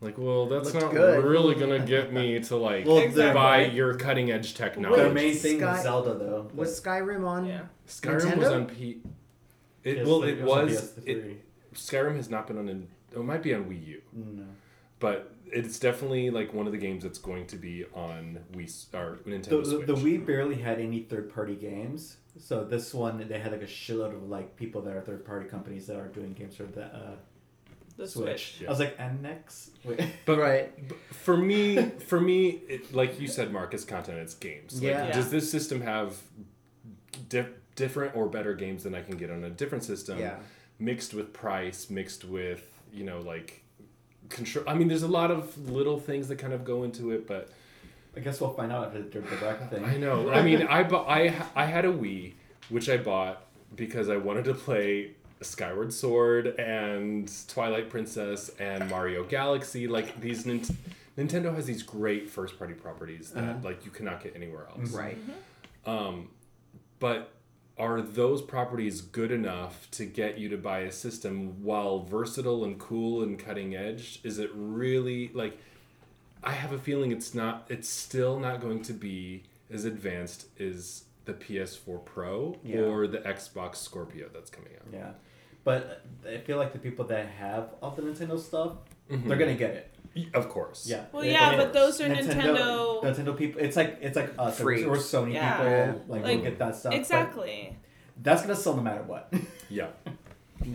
Like, well, that's not good. really gonna get me to like Well, Exactly. buy your cutting edge their the main thing Sky- was Zelda though. but- Was Skyrim on? yeah. Skyrim was on P. It PS3 well, it on was. PS3. It, Skyrim has not been on. An, it might be on Wii U, mm, no. But it's definitely like one of the games that's going to be on Wii s- or Nintendo the, Switch. the Wii barely had any third party games. So this one, they had like a shitload of like people that are third party companies that are doing games for the uh, The Switch. Switch. I was like, and next, wait, But Right. But for me, for me, it, like you said, Mark, it's content, it's games. Like, Yeah. Yeah. Does this system have di- different or better games than I can get on a different system? Yeah. Mixed with price, mixed with you know like control. I mean, there's a lot of little things that kind of go into it, but I guess we'll find out after the the bracket thing. I know. I mean, I bought, I I had a Wii, which I bought because I wanted to play Skyward Sword and Twilight Princess and Mario Galaxy. Like these Nint- Nintendo has these great first party properties that Uh-huh. like you cannot get anywhere else. Right. Um, but are those properties good enough to get you to buy a system while versatile and cool and cutting edge? Is it really like? I have a feeling it's not. It's still not going to be as advanced as the PS4 Pro Yeah. or the Xbox Scorpio that's coming out. Yeah, but I feel like the people that have all the Nintendo stuff, Mhm. they're gonna get it. Of course. Yeah. Well, They- yeah, they- but those are Nintendo- Nintendo people. It's like it's like us Freaks. or Sony Yeah. people. Like, Like, will get that stuff. but Exactly. That's gonna sell no matter what. Yeah.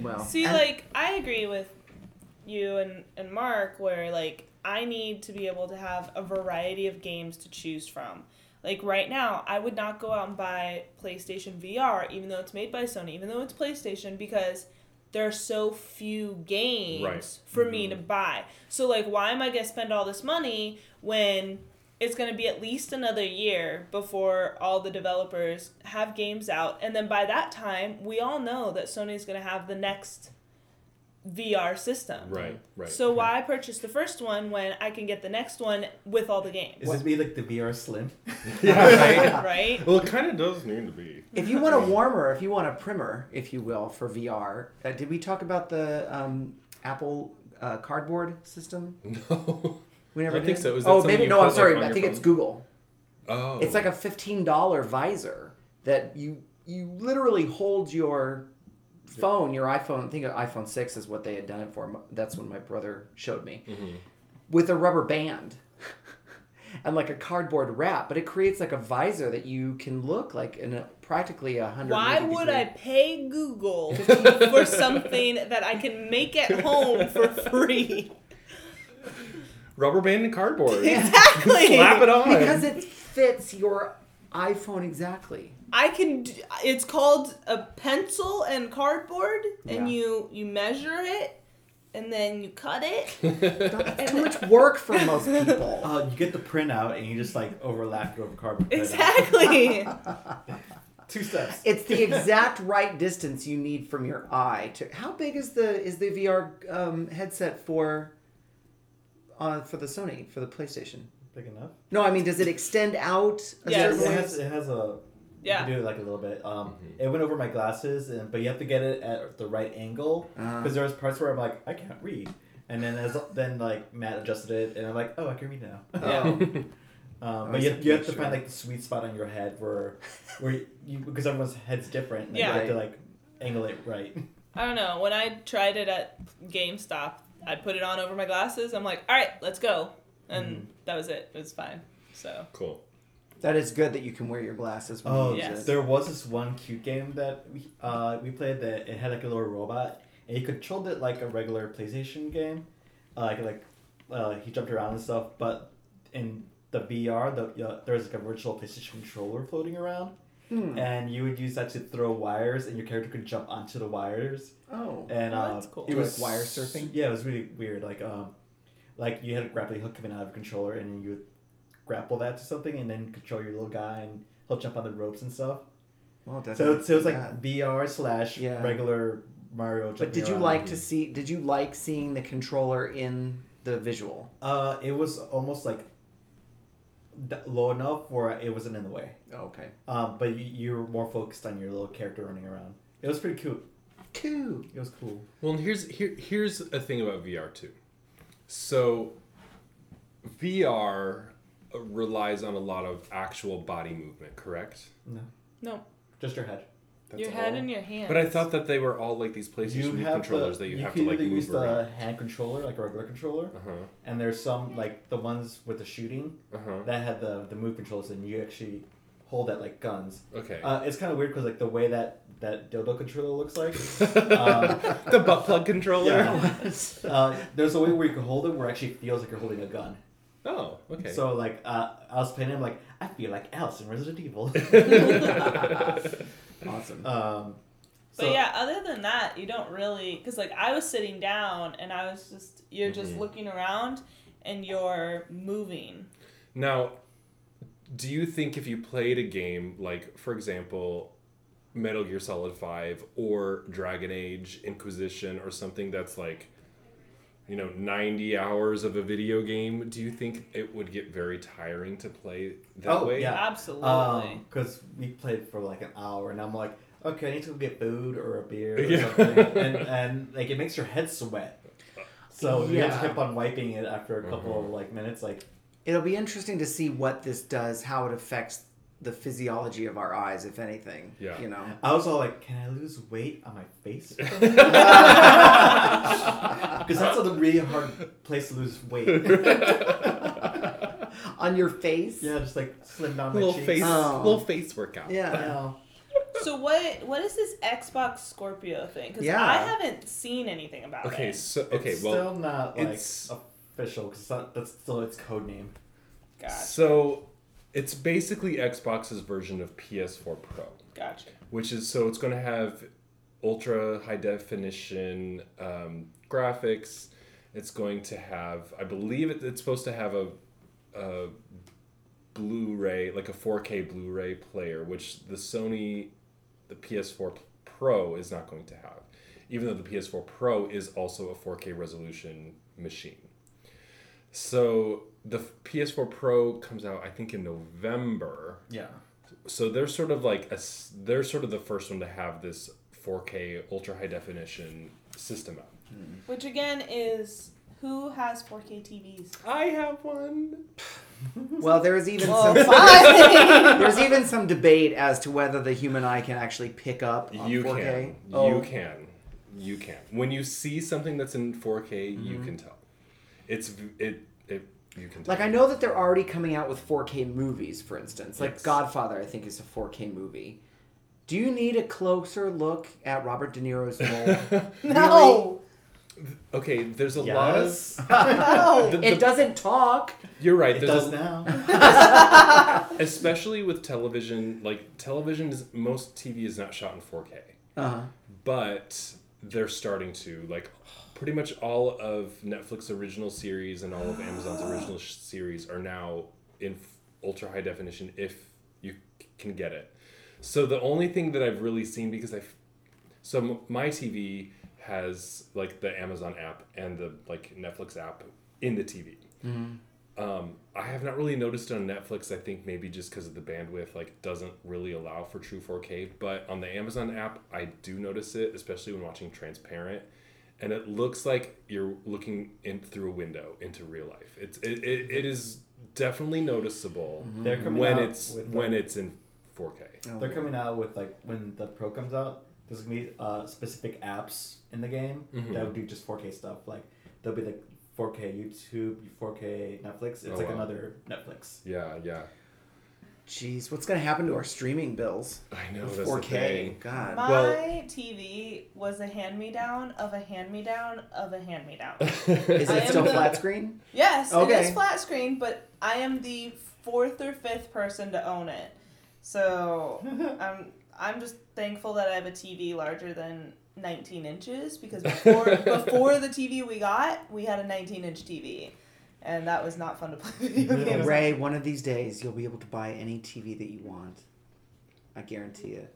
Well, See, and- like I agree with you and and Mark, where like I need to be able to have a variety of games to choose from. Like right now, I would not go out and buy PlayStation VR, even though it's made by Sony, even though it's PlayStation, because there are so few games Right. for me mm-hmm. to buy. So like, why am I gonna spend all this money when it's gonna be at least another year before all the developers have games out, and then by that time, we all know that Sony's gonna have the next VR system. Right. Right. So why purchase the first one when I can get the next one with all the games? Is this be like the VR Slim? yeah, right? well, it kind of does need to be. If you want a warmer, if you want a primer, if you will, for VR, uh, did we talk about the um, Apple uh, cardboard system? No. We never I think did? so. Is that oh, maybe no. I'm sorry. on I your think it's? Google. Oh. It's like a fifteen dollar visor that you you literally hold your phone, your iPhone. I think an iPhone six is what they had done it for. That's when my brother showed me Mhm. with a rubber band and like a cardboard wrap, but it creates like a visor that you can look like in a practically a hundred. Why would I pay Google for something that I can make at home for free? rubber band and cardboard. Exactly. Slap it on. Because it fits your iPhone exactly. I can. d- It's called a pencil and cardboard, and Yeah. you you measure it, and then you cut it. That's too much work for most people. Uh, you get the printout and you just like overlap it over cardboard. printout. Exactly. Two steps. It's the exact right distance you need from your eye to. How big is the is the VR um, headset for? Uh, for the Sony for the PlayStation. Big enough. No, I mean, does it extend out? a Yes. certain It way? has, it has a. Yeah. You can do it like a little bit. Um, Mhm. it went over my glasses, and but you have to get it at the right angle Uh, because there was parts where I'm like I can't read, and then as then like Matt adjusted it, and I'm like oh I can read now. Yeah. um, I but you, you have to find like the sweet spot on your head where where you because everyone's head's different. And Yeah. You have to like angle it right. I don't know. When I tried it at GameStop, I put it on over my glasses. I'm like, all right, let's go, and Mhm. that was it. It was fine. So cool. That is good that you can wear your glasses. When Oh, you Yes. there was this one cute game that we uh, we played that it had like a little robot and you controlled it like a regular PlayStation game, uh, like like uh, he jumped around and stuff. But in the VR, the uh, there was like a virtual PlayStation controller floating around, Hmm. and you would use that to throw wires, and your character could jump onto the wires. Oh. And Oh, uh, that's cool. it was Like was wire surfing? Yeah, it was really weird. Like um, like you had a grappling hook coming out of a controller, and you would grapple that to something, and then control your little guy, and he'll jump on the ropes and stuff. Well, So, definitely so it was like that. VR slash Yeah. regular Mario. But did you around. like to see? Did you like seeing the controller in the visual? Uh, it was almost like low enough where it wasn't in the way. Oh, okay. Um, but you, you were more focused on your little character running around. It was pretty cool. Cool. It was cool. Well, here's here here's a thing about VR too. So, VR relies on a lot of actual body movement, correct? No, no, just your head. That's your head all? and your hands. But I thought that they were all like these PlayStation You Move have controllers the, that you, you have can to like either use around. the hand controller like a regular controller, Uh huh. and there's some like the ones with the shooting Uh huh. that had the the move controls, and you actually hold that like guns. Okay. Uh, it's kind of weird because like the way that that dildo controller looks like. um, the butt plug controller. Yeah. uh, there's a way where you can hold it where it actually feels like you're holding a gun. Oh, okay. So like uh, I was playing, it, I'm like I feel like Alice in Resident Evil. Awesome. um, But So- yeah, other than that, you don't really because like I was sitting down and I was just you're just Mhm. looking around and you're moving. Now, do you think if you played a game like, for example, Metal Gear Solid 5 or Dragon Age Inquisition or something that's like, you know, 90 hours of a video game, do you think it would get very tiring to play that Oh, way? yeah. Absolutely. Because we played for like an hour, and I'm like, okay, I need to go get food or a beer or Yeah. something, and, and like it makes your head sweat. So we have to keep on wiping it after a couple Mhm. of like minutes. Like, It'll be interesting to see what this does, how it affects the physiology of our eyes, if anything. Yeah. You know. I was all like, can I lose weight on my face? Because that's a really hard place to lose weight. On your face. yeah, just like slim down my little cheeks. face, Oh. little face workout. Yeah. Yeah. so what what is this Xbox Scorpio thing? Because Yeah. I haven't seen anything about Okay, it. Okay, so okay, it's well, still not like it's- official because that's still its code name. Gotcha. so it's basically Xbox's version of PS4 Pro. Gotcha. which is so it's going to have ultra high definition um, graphics. It's going to have, I believe, it, it's supposed to have a, a Blu-ray, like a 4K Blu-ray player, which the Sony, the PS4 Pro is not going to have, even though the PS4 Pro is also a 4K resolution machine. So the PS4 Pro comes out, I think, in November Yeah. so they're sort of like a, they're sort of the first one to have this 4K ultra high definition system out. Hmm. Which again is who has 4K TVs? I have one. Well, there's even Well, some there's even some debate as to whether the human eye can actually pick up on You 4K. can. Oh, You can. You can. When you see something that's in 4K, you mm-hmm. can tell. It's it it you can. Like I know that they're already coming out with 4K movies, for instance. Like Yes. Godfather, I think is a 4K movie. Do you need a closer look at Robert De Niro's role? no. Okay, there's a lot of No. the- it doesn't talk. You're right. it there's does a, now. especially with television. Like television is most TV is not shot in 4K. Uh-huh. but they're starting to like pretty much all of Netflix original series and all of Amazon's original sh- series are now in f- ultra high definition if you c- can get it. So the only thing that I've really seen because I've so m- my TV has like the Amazon app and the like Netflix app in the TV. Um, I have not really noticed on Netflix. I think maybe just because of the bandwidth, like doesn't really allow for true 4K. But on the Amazon app, I do notice it, especially when watching Transparent, and it looks like you're looking in through a window into real life. It's it, it, it is definitely noticeable They're coming when it's with, when like- it's in 4K. They're coming out with like when the Pro comes out. There's gonna be uh, specific apps in the game Mhm. that will do just 4K stuff. Like there'll be like 4K YouTube, 4K Netflix. It's Oh, like wow. another Netflix. Yeah, yeah. Jeez, what's gonna happen to our streaming bills? I know 4K. 4K. God. My Well- TV was a hand me down of a hand me down of a hand me down. Is it still the- flat screen? Yes, it Okay. is flat screen, but I am the fourth or fifth person to own it. So I'm I'm just thankful that I have a TV larger than 19 inches because before before the TV we got, we had a 19 inch TV, and that was not fun to play video games. on. Ray, one of these days you'll be able to buy any TV that you want. I guarantee it.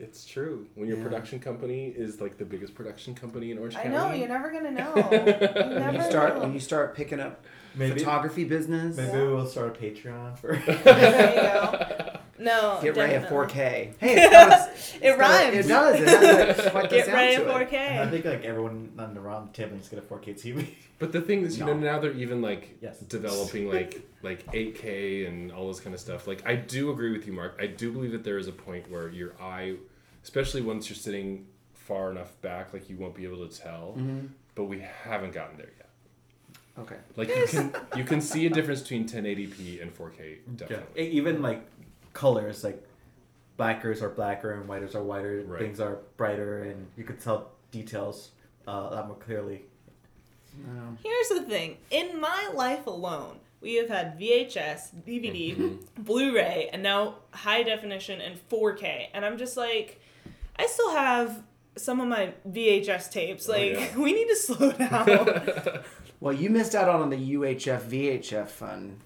It's true. When your Yeah. production company is like the biggest production company in Orange County. I County. know you're never gonna know. You When you start know. when you start picking up Maybe photography business, maybe Yeah. we'll start a Patreon for. there you go. No, get Ray a 4K. Hey, it does. It rhymes. It does. It has a, Get sound Ray a 4K. And I think like everyone on the round table needs to get a 4K TV. But the thing is, you know, now they're even like Yes. developing like like 8K and all this kind of stuff. Like I do agree with you, Mark. I do believe that there is a point where your eye, especially once you're sitting far enough back, like you won't be able to tell. Mm-hmm. But we haven't gotten there yet. Okay. Like you can you can see a difference between 1080p and 4K definitely. E- Even like colors, like blackers are blacker and whiters are whiter. Right. Things are brighter, and you could tell details uh, a lot more clearly. Um, Here's the thing. In my life alone, we have had VHS, DVD, Mm-hmm. Blu-ray, and now high definition and 4K. And I'm just like, I still have some of my VHS tapes. Oh, Like yeah. we need to slow down. Well, you missed out on the UHF VHF fun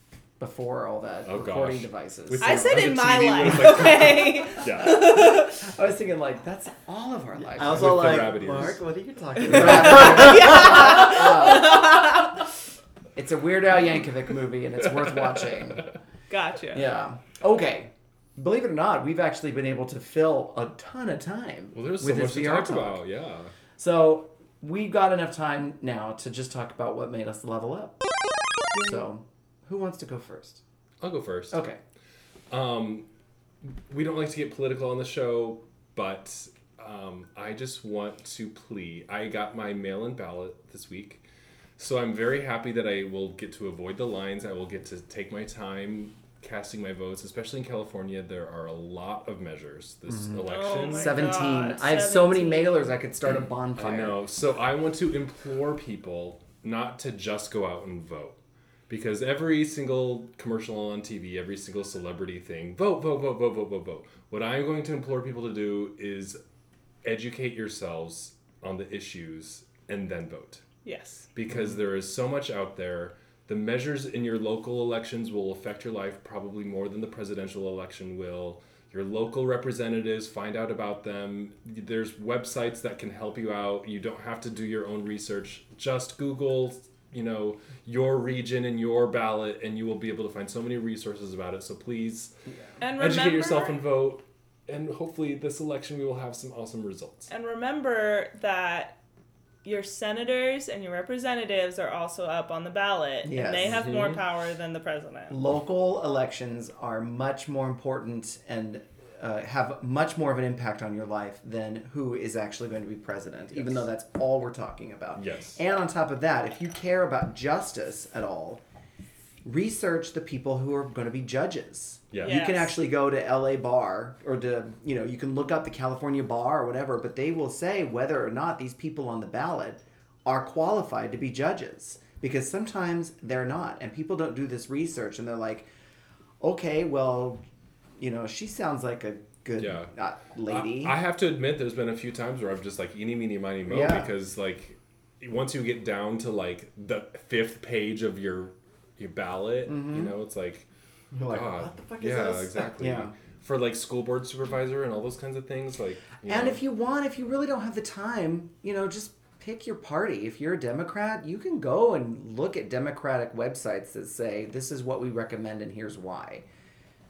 before all that Oh, recording gosh. devices. With I the- said in my TV life, like- okay? Yeah. I was thinking like that's all of our life. I was With all the like, rabbit. Mark, what are you talking about? it's a Weird Al Yankovic movie, and it's worth watching. Gotcha. Yeah. Okay. Believe it or not, we've actually been able to fill a ton of time Well, there's so with much this to talk talk. about. Yeah. So we've got enough time now to just talk about what made us level up. So, who wants to go first? I'll go first. Okay. Um, we don't like to get political on the show, but um, I just want to plea. I got my mail-in ballot this week, so I'm very happy that I will get to avoid the lines. I will get to take my time casting my votes, especially in California. There are a lot of measures this Oh election. my 17. God, I have so many mailers I could start a bonfire. I know. So I want to implore people not to just go out and vote. Because every single commercial on TV, every single celebrity thing, vote, vote, vote, vote, vote, vote, vote. What I'm going to implore people to do is educate yourselves on the issues and then vote. Yes. Because there is so much out there. The measures in your local elections will affect your life probably more than the presidential election will. Your local representatives, find out about them. There's websites that can help you out. You don't have to do your own research. Just Google, you know, your region and your ballot, and you will be able to find so many resources about it. So please And remember, educate yourself and vote. And hopefully, this election we will have some awesome results. and remember that your senators and your representatives are also up on the ballot, Yes. and they have more Mhm. power than the president. Local elections are much more important and uh, have much more of an impact on your life than who is actually going to be president, even though that's all we're talking about. Yes. And on top of that, if you care about justice at all, research the people who are going to be judges. Yeah. You can actually go to LA Bar or to, you know, you can look up the California Bar or whatever, but they will say whether or not these people on the ballot are qualified to be judges because sometimes they're not. And people don't do this research and they're like, okay, well, you know, she sounds like a good Yeah. uh, lady. I, I have to admit, there's been a few times where I've just like eeny, meeny, miny, mo Yeah. because like once you get down to like the fifth page of your your ballot, Mm-hmm. you know, it's like, You're like, God, what the fuck is yeah, this? exactly. Yeah. For like school board supervisor and all those kinds of things, like. And know. if you want, if you really don't have the time, you know, just pick your party. If you're a Democrat, you can go and look at Democratic websites that say, this is what we recommend and here's why.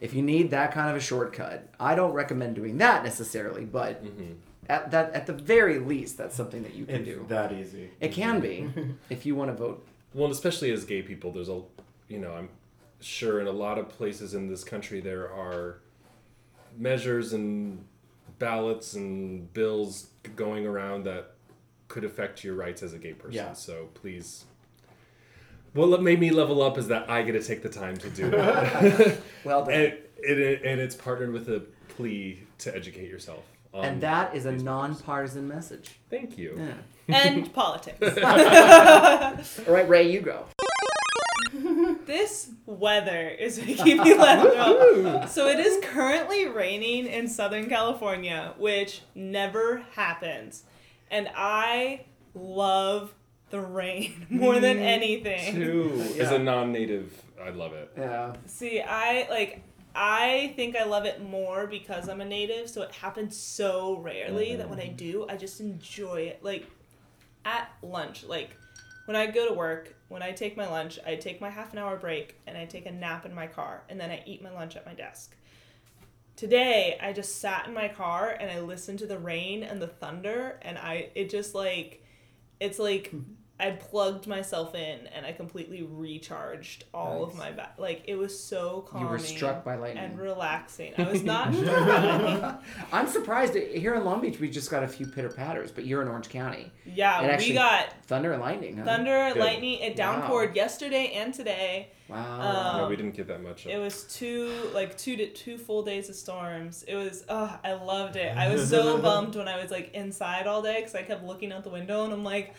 If you need that kind of a shortcut, I don't recommend doing that necessarily, but Mm-hmm. at that at the very least, that's something that you can It's do. that easy. It can be if you want to vote. Well, and especially as gay people, there's a, you know, I'm sure in a lot of places in this country there are measures and ballots and bills going around that could affect your rights as a gay person. Yeah. So please. What made me level up is that I get to take the time to do that, Well done. and it, and it's partnered with a plea to educate yourself. on And that is a these matters. nonpartisan message. Thank you. Yeah. and politics. All right, Ray, you go. This weather is making me laugh. so it is currently raining in Southern California, which never happens. And I love the rain more than anything. Two. As a non-native, I love it. Yeah. See, I like I think I love it more because I'm a native, so it happens so rarely that when I mm-hmm. do, I just enjoy it. Like at lunch, like when I go to work, when I take my lunch, I take my half an hour break and I take a nap in my car and then I eat my lunch at my desk. Today, I just sat in my car and I listened to the rain and the thunder and I it just like it's like I plugged myself in and I completely recharged all of my back. Like it was so calming. You were struck by lightning. and relaxing. I was not struck by lightning. I'm surprised here in Long Beach we just got a few pitter patters, but you're in Orange County. Yeah, It we got Thunder and lightning, huh? thunder, Good. lightning. It downpoured yesterday and today. Wow. no, Um, we didn't get that much. It was two like two to two full days of storms. It was oh, I loved it. I was so bummed when I was like inside all day because I kept looking out the window and I'm like,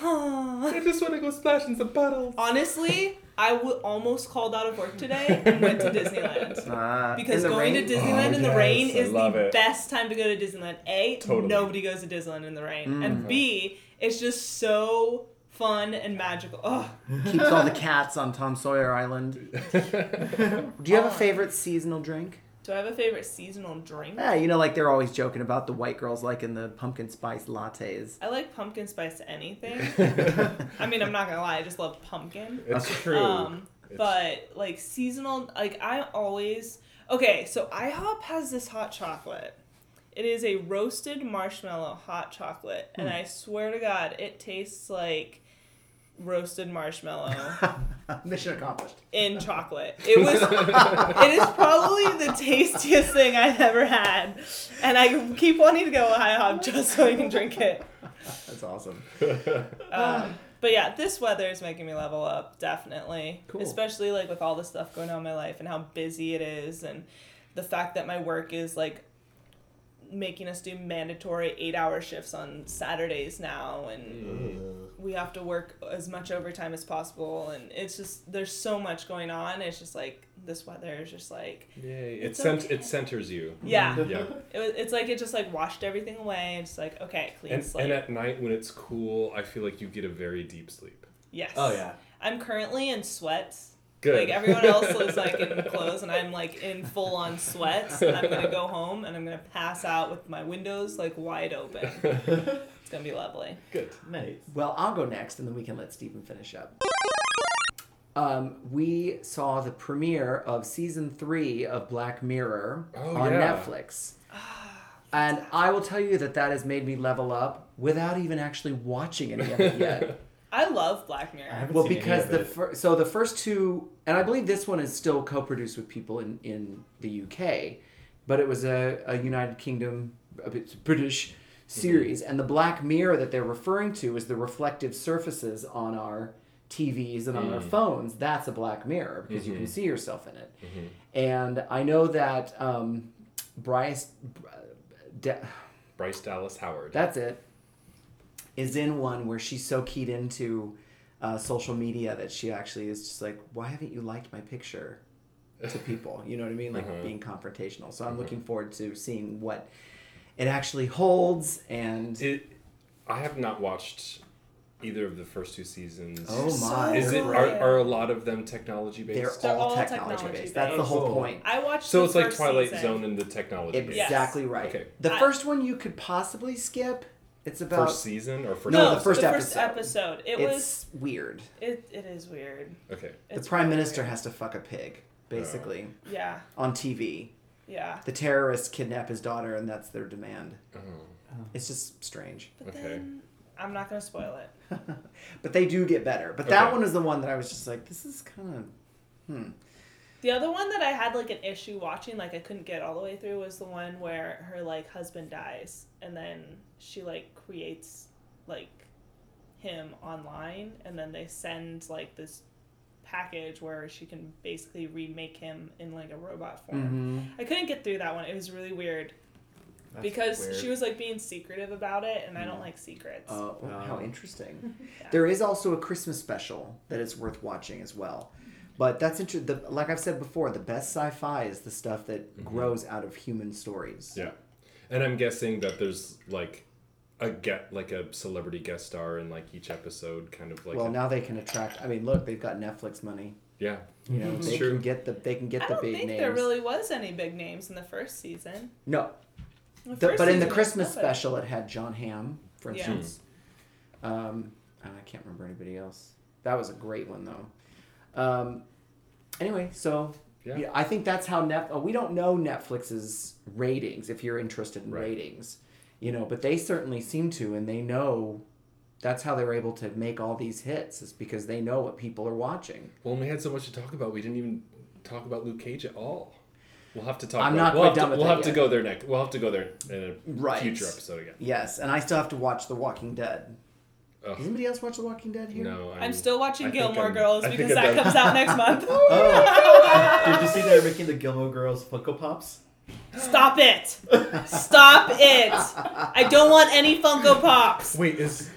I just want to go splash in some puddles. honestly, I w- almost called out of work today and went to Disneyland. Uh, Because going rain? to Disneyland Oh, in the yes, rain is the it. best time to go to Disneyland. A, Totally. nobody goes to Disneyland in the rain. Mm. And B, it's just so fun and magical. Oh, keeps all the cats on Tom Sawyer Island. Do you have a favorite seasonal drink? Do I have a favorite seasonal drink? Yeah, you know, like they're always joking about the white girls liking the pumpkin spice lattes. I like pumpkin spice anything. I mean, I'm not gonna lie, I just love pumpkin. It's true. Um, It's- but like seasonal, like I always okay. So IHOP has this hot chocolate. It is a roasted marshmallow hot chocolate, and Hmm. I swear to God, it tastes like roasted marshmallow Mission accomplished. in chocolate. It was. it is probably the tastiest thing I've ever had, and I keep wanting to go to IHOP just so I can drink it. That's awesome. Um, but yeah, this weather is making me level up, definitely. Cool. Especially like with all the stuff going on in my life and how busy it is, and the fact that my work is like making us do mandatory eight hour shifts on Saturdays now, and mm. we have to work as much overtime as possible, and it's just there's so much going on. It's just like this weather is just like Yay. It, It's cent- okay. it centers you. yeah. Yeah. It was, it's like it just like washed everything away. It's like okay, clean And, slate. and at night when it's cool, I feel like you get a very deep sleep. yes. Oh yeah. I'm currently in sweats. Good. Like everyone else is like in clothes, and I'm like in full on sweats. And I'm gonna go home and I'm gonna pass out with my windows like wide open. It's gonna be lovely. Good. Nice. Well, I'll go next, and then we can let Stephen finish up. Um, we saw the premiere of season three of Black Mirror Oh, on yeah. Netflix. And I will tell you that that has made me level up without even actually watching any of it yet. I love Black I Mirror. haven't well, seen any because of the it. fir- so the first two, and I believe this one is still co-produced with people in in the UK, but it was a, a United Kingdom, a bit British mm-hmm. series, and the Black Mirror that they're referring to is the reflective surfaces on our TVs and on our mm. phones. That's a Black Mirror because you can mm-hmm. see yourself in it, mm-hmm. and I know that um, Bryce. De- Bryce Dallas Howard. that's it. Is in one where she's so keyed into uh, social media that she actually is just like, why haven't you liked my picture to people? You know what I mean? Like Uh-huh. being confrontational. So I'm looking forward to seeing what it actually holds. And It, I have not watched either of the first two seasons. oh my, Is it are, are a lot of them technology they're based? They're all, all technology, technology based. That's the whole Cool. point. I watched. So the it's like Twilight season. Zone in the technology based. Exactly right. Okay. The I- first one you could possibly skip. It's about First season or first No, No, the first the episode. first episode. It was. weird. It, it is weird. Okay. The It's prime minister weird. has to fuck a pig, basically, Yeah. on TV. Yeah. the terrorists kidnap his daughter and that's their demand Oh. it's just strange But Okay. then I'm not gonna spoil it. but they do get better but that one is the one that i was just like this is kind of hmm The other one that I had like an issue watching, like I couldn't get all the way through, was the one where her like husband dies, and then she like creates like him online, and then they send like this package where she can basically remake him in like a robot form. Mm-hmm. I couldn't get through that one. It was really weird That's because weird. she was like being secretive about it, and I don't like secrets. oh Wow. how interesting Yeah. there is also a christmas special that is worth watching as well but that's interesting like i've said before the best sci-fi is the stuff that grows out of human stories Yeah. And I'm guessing that there's like a get like a celebrity guest star in like each episode, kind of like well a- now they can attract i mean look they've got netflix money yeah. you know It's they true. can get the they can get I the don't big think names there really was any big names in the first season. no The The- first but in the Christmas nobody. special, it had Jon Hamm, for Yeah. instance. Um, and I can't remember anybody else. That was a great one though. Um, anyway, so Yeah. yeah. I think that's how Net. Oh, we don't know Netflix's ratings. If you're interested in Right. ratings, you know, but they certainly seem to, and they know. That's how they were able to make all these hits, is because they know what people are watching. Well, we had so much to talk about. We didn't even talk about Luke Cage at all. We'll have to talk. I'm about not we'll quite have to, done with We'll have to go there next. We'll have to go there in a Right. future episode again. Yes, and I still have to watch The Walking Dead. Ugh. Does anybody else watch The Walking Dead here? No, I'm still watching I Gilmore Girls because that done. comes out next month. Oh. Did you see they're making the Gilmore Girls Funko Pops? Stop it! Stop it! I don't want any Funko Pops. Wait, is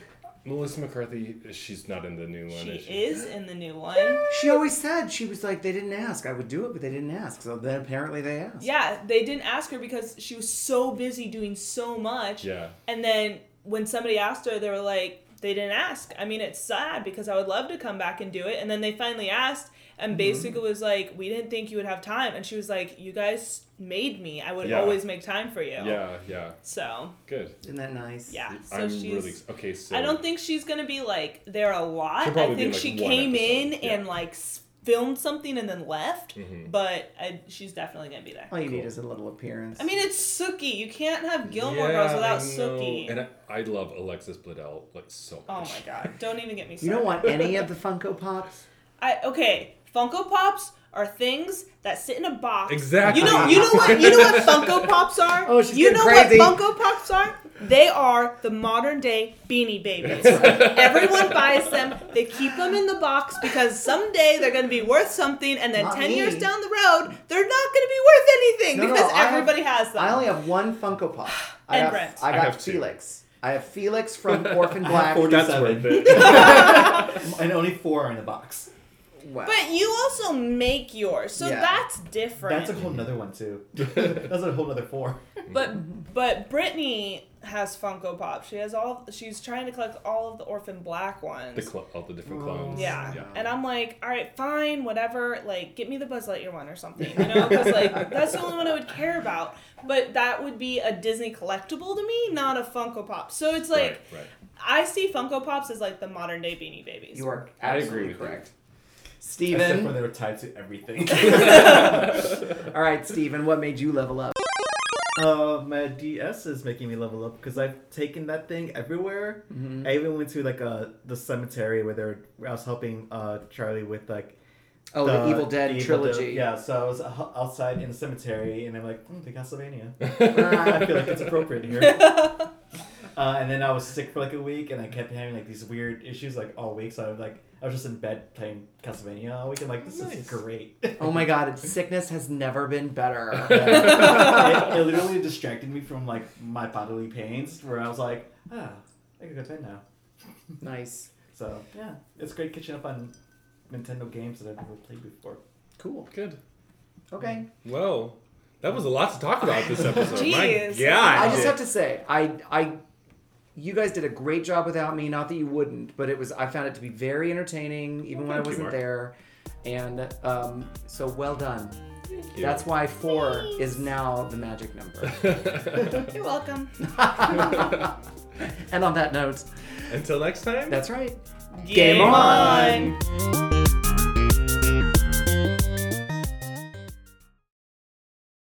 Melissa McCarthy, she's not in the new one. She is she? is in the new one. She always said she was like they didn't ask. I would do it, but they didn't ask. So then apparently they asked. Yeah, they didn't ask her because she was so busy doing so much. Yeah. And then when somebody asked her, they were like, they didn't ask. I mean, it's sad because I would love to come back and do it. And then they finally asked Mm-hmm. and basically was like, we didn't think you would have time. And she was like, you guys made me. I would Yeah. always make time for you. Yeah, yeah. So, Good. Isn't that nice? yeah. So I'm she's. really okay. So I don't think she's gonna be like there a lot. I think in, she like, one came in yeah. and like s- filmed something and then left, Mhm. but I, she's definitely gonna be there. All you need is a little appearance. I mean, it's Sookie. You can't have Gilmore Girls without I know. Sookie. And I, I love Alexis Bledel like so much. oh my god! Don't even get me you don't want any of the Funko Pops? I okay. Funko Pops are things that sit in a box. Exactly. You know. You know what? You know what Funko Pops are. Oh, she's You know crazy. what Funko Pops are? They are the modern day Beanie Babies. Everyone buys them. They keep them in the box because someday they're going to be worth something, and then Not ten me. years down the road, they're not going to be worth anything No, no, because have- everybody has them. I only have one Funko Pop. I And have, Brent. I I got have two. Felix. I have Felix from Orphan I Black. have 40 That's worth it. and only four are in the box. Wow. but you also make yours, so Yeah. that's different. That's a whole nother one too. That's a whole nother four. But but Brittany has Funko Pop. She has all. She's trying to collect all of the Orphan Black ones. the cl- all the different clones. yeah. yeah. and I'm like, all right, fine, whatever. Like, get me the Buzz Lightyear one or something, you know? Because like that's the only one I would care about. But that would be a Disney collectible to me, not a Funko Pop. So it's like right, right. I see Funko Pops as like the modern day Beanie Babies. you are I agree absolutely with you. Correct. Except for they were tied to everything. All right, Steven, what made you level up? uh, my DS is making me level up because I've taken that thing everywhere. Mhm. I even went to like uh the cemetery where they're where I was helping uh Charlie with like Oh, the, Evil Dead the Evil trilogy. Dead- yeah, so I was uh, outside in the cemetery and I'm like, hmm, the Castlevania. I feel like it's appropriate here. Uh, and then I was sick for like a week, and I kept having like these weird issues like all week. So I was like, I was just in bed playing Castlevania all week. I'm like, this is great. Oh my god, sickness has never been better. it, it literally distracted me from like my bodily pains, where I was like, ah, I can go to bed now. nice. So yeah, it's great catching up on Nintendo games that I've never played before. Cool. Good. Okay. Well, that was a lot to talk about this episode. My Jeez. God. I just have to say, I I you guys did a great job without me. Not that you wouldn't, but it was I found it to be very entertaining, even when I wasn't Mark. there. And um, so well done. Thank you. That's why four is now the magic number. You're welcome. and on that note, Until next time. that's right. Game on. on.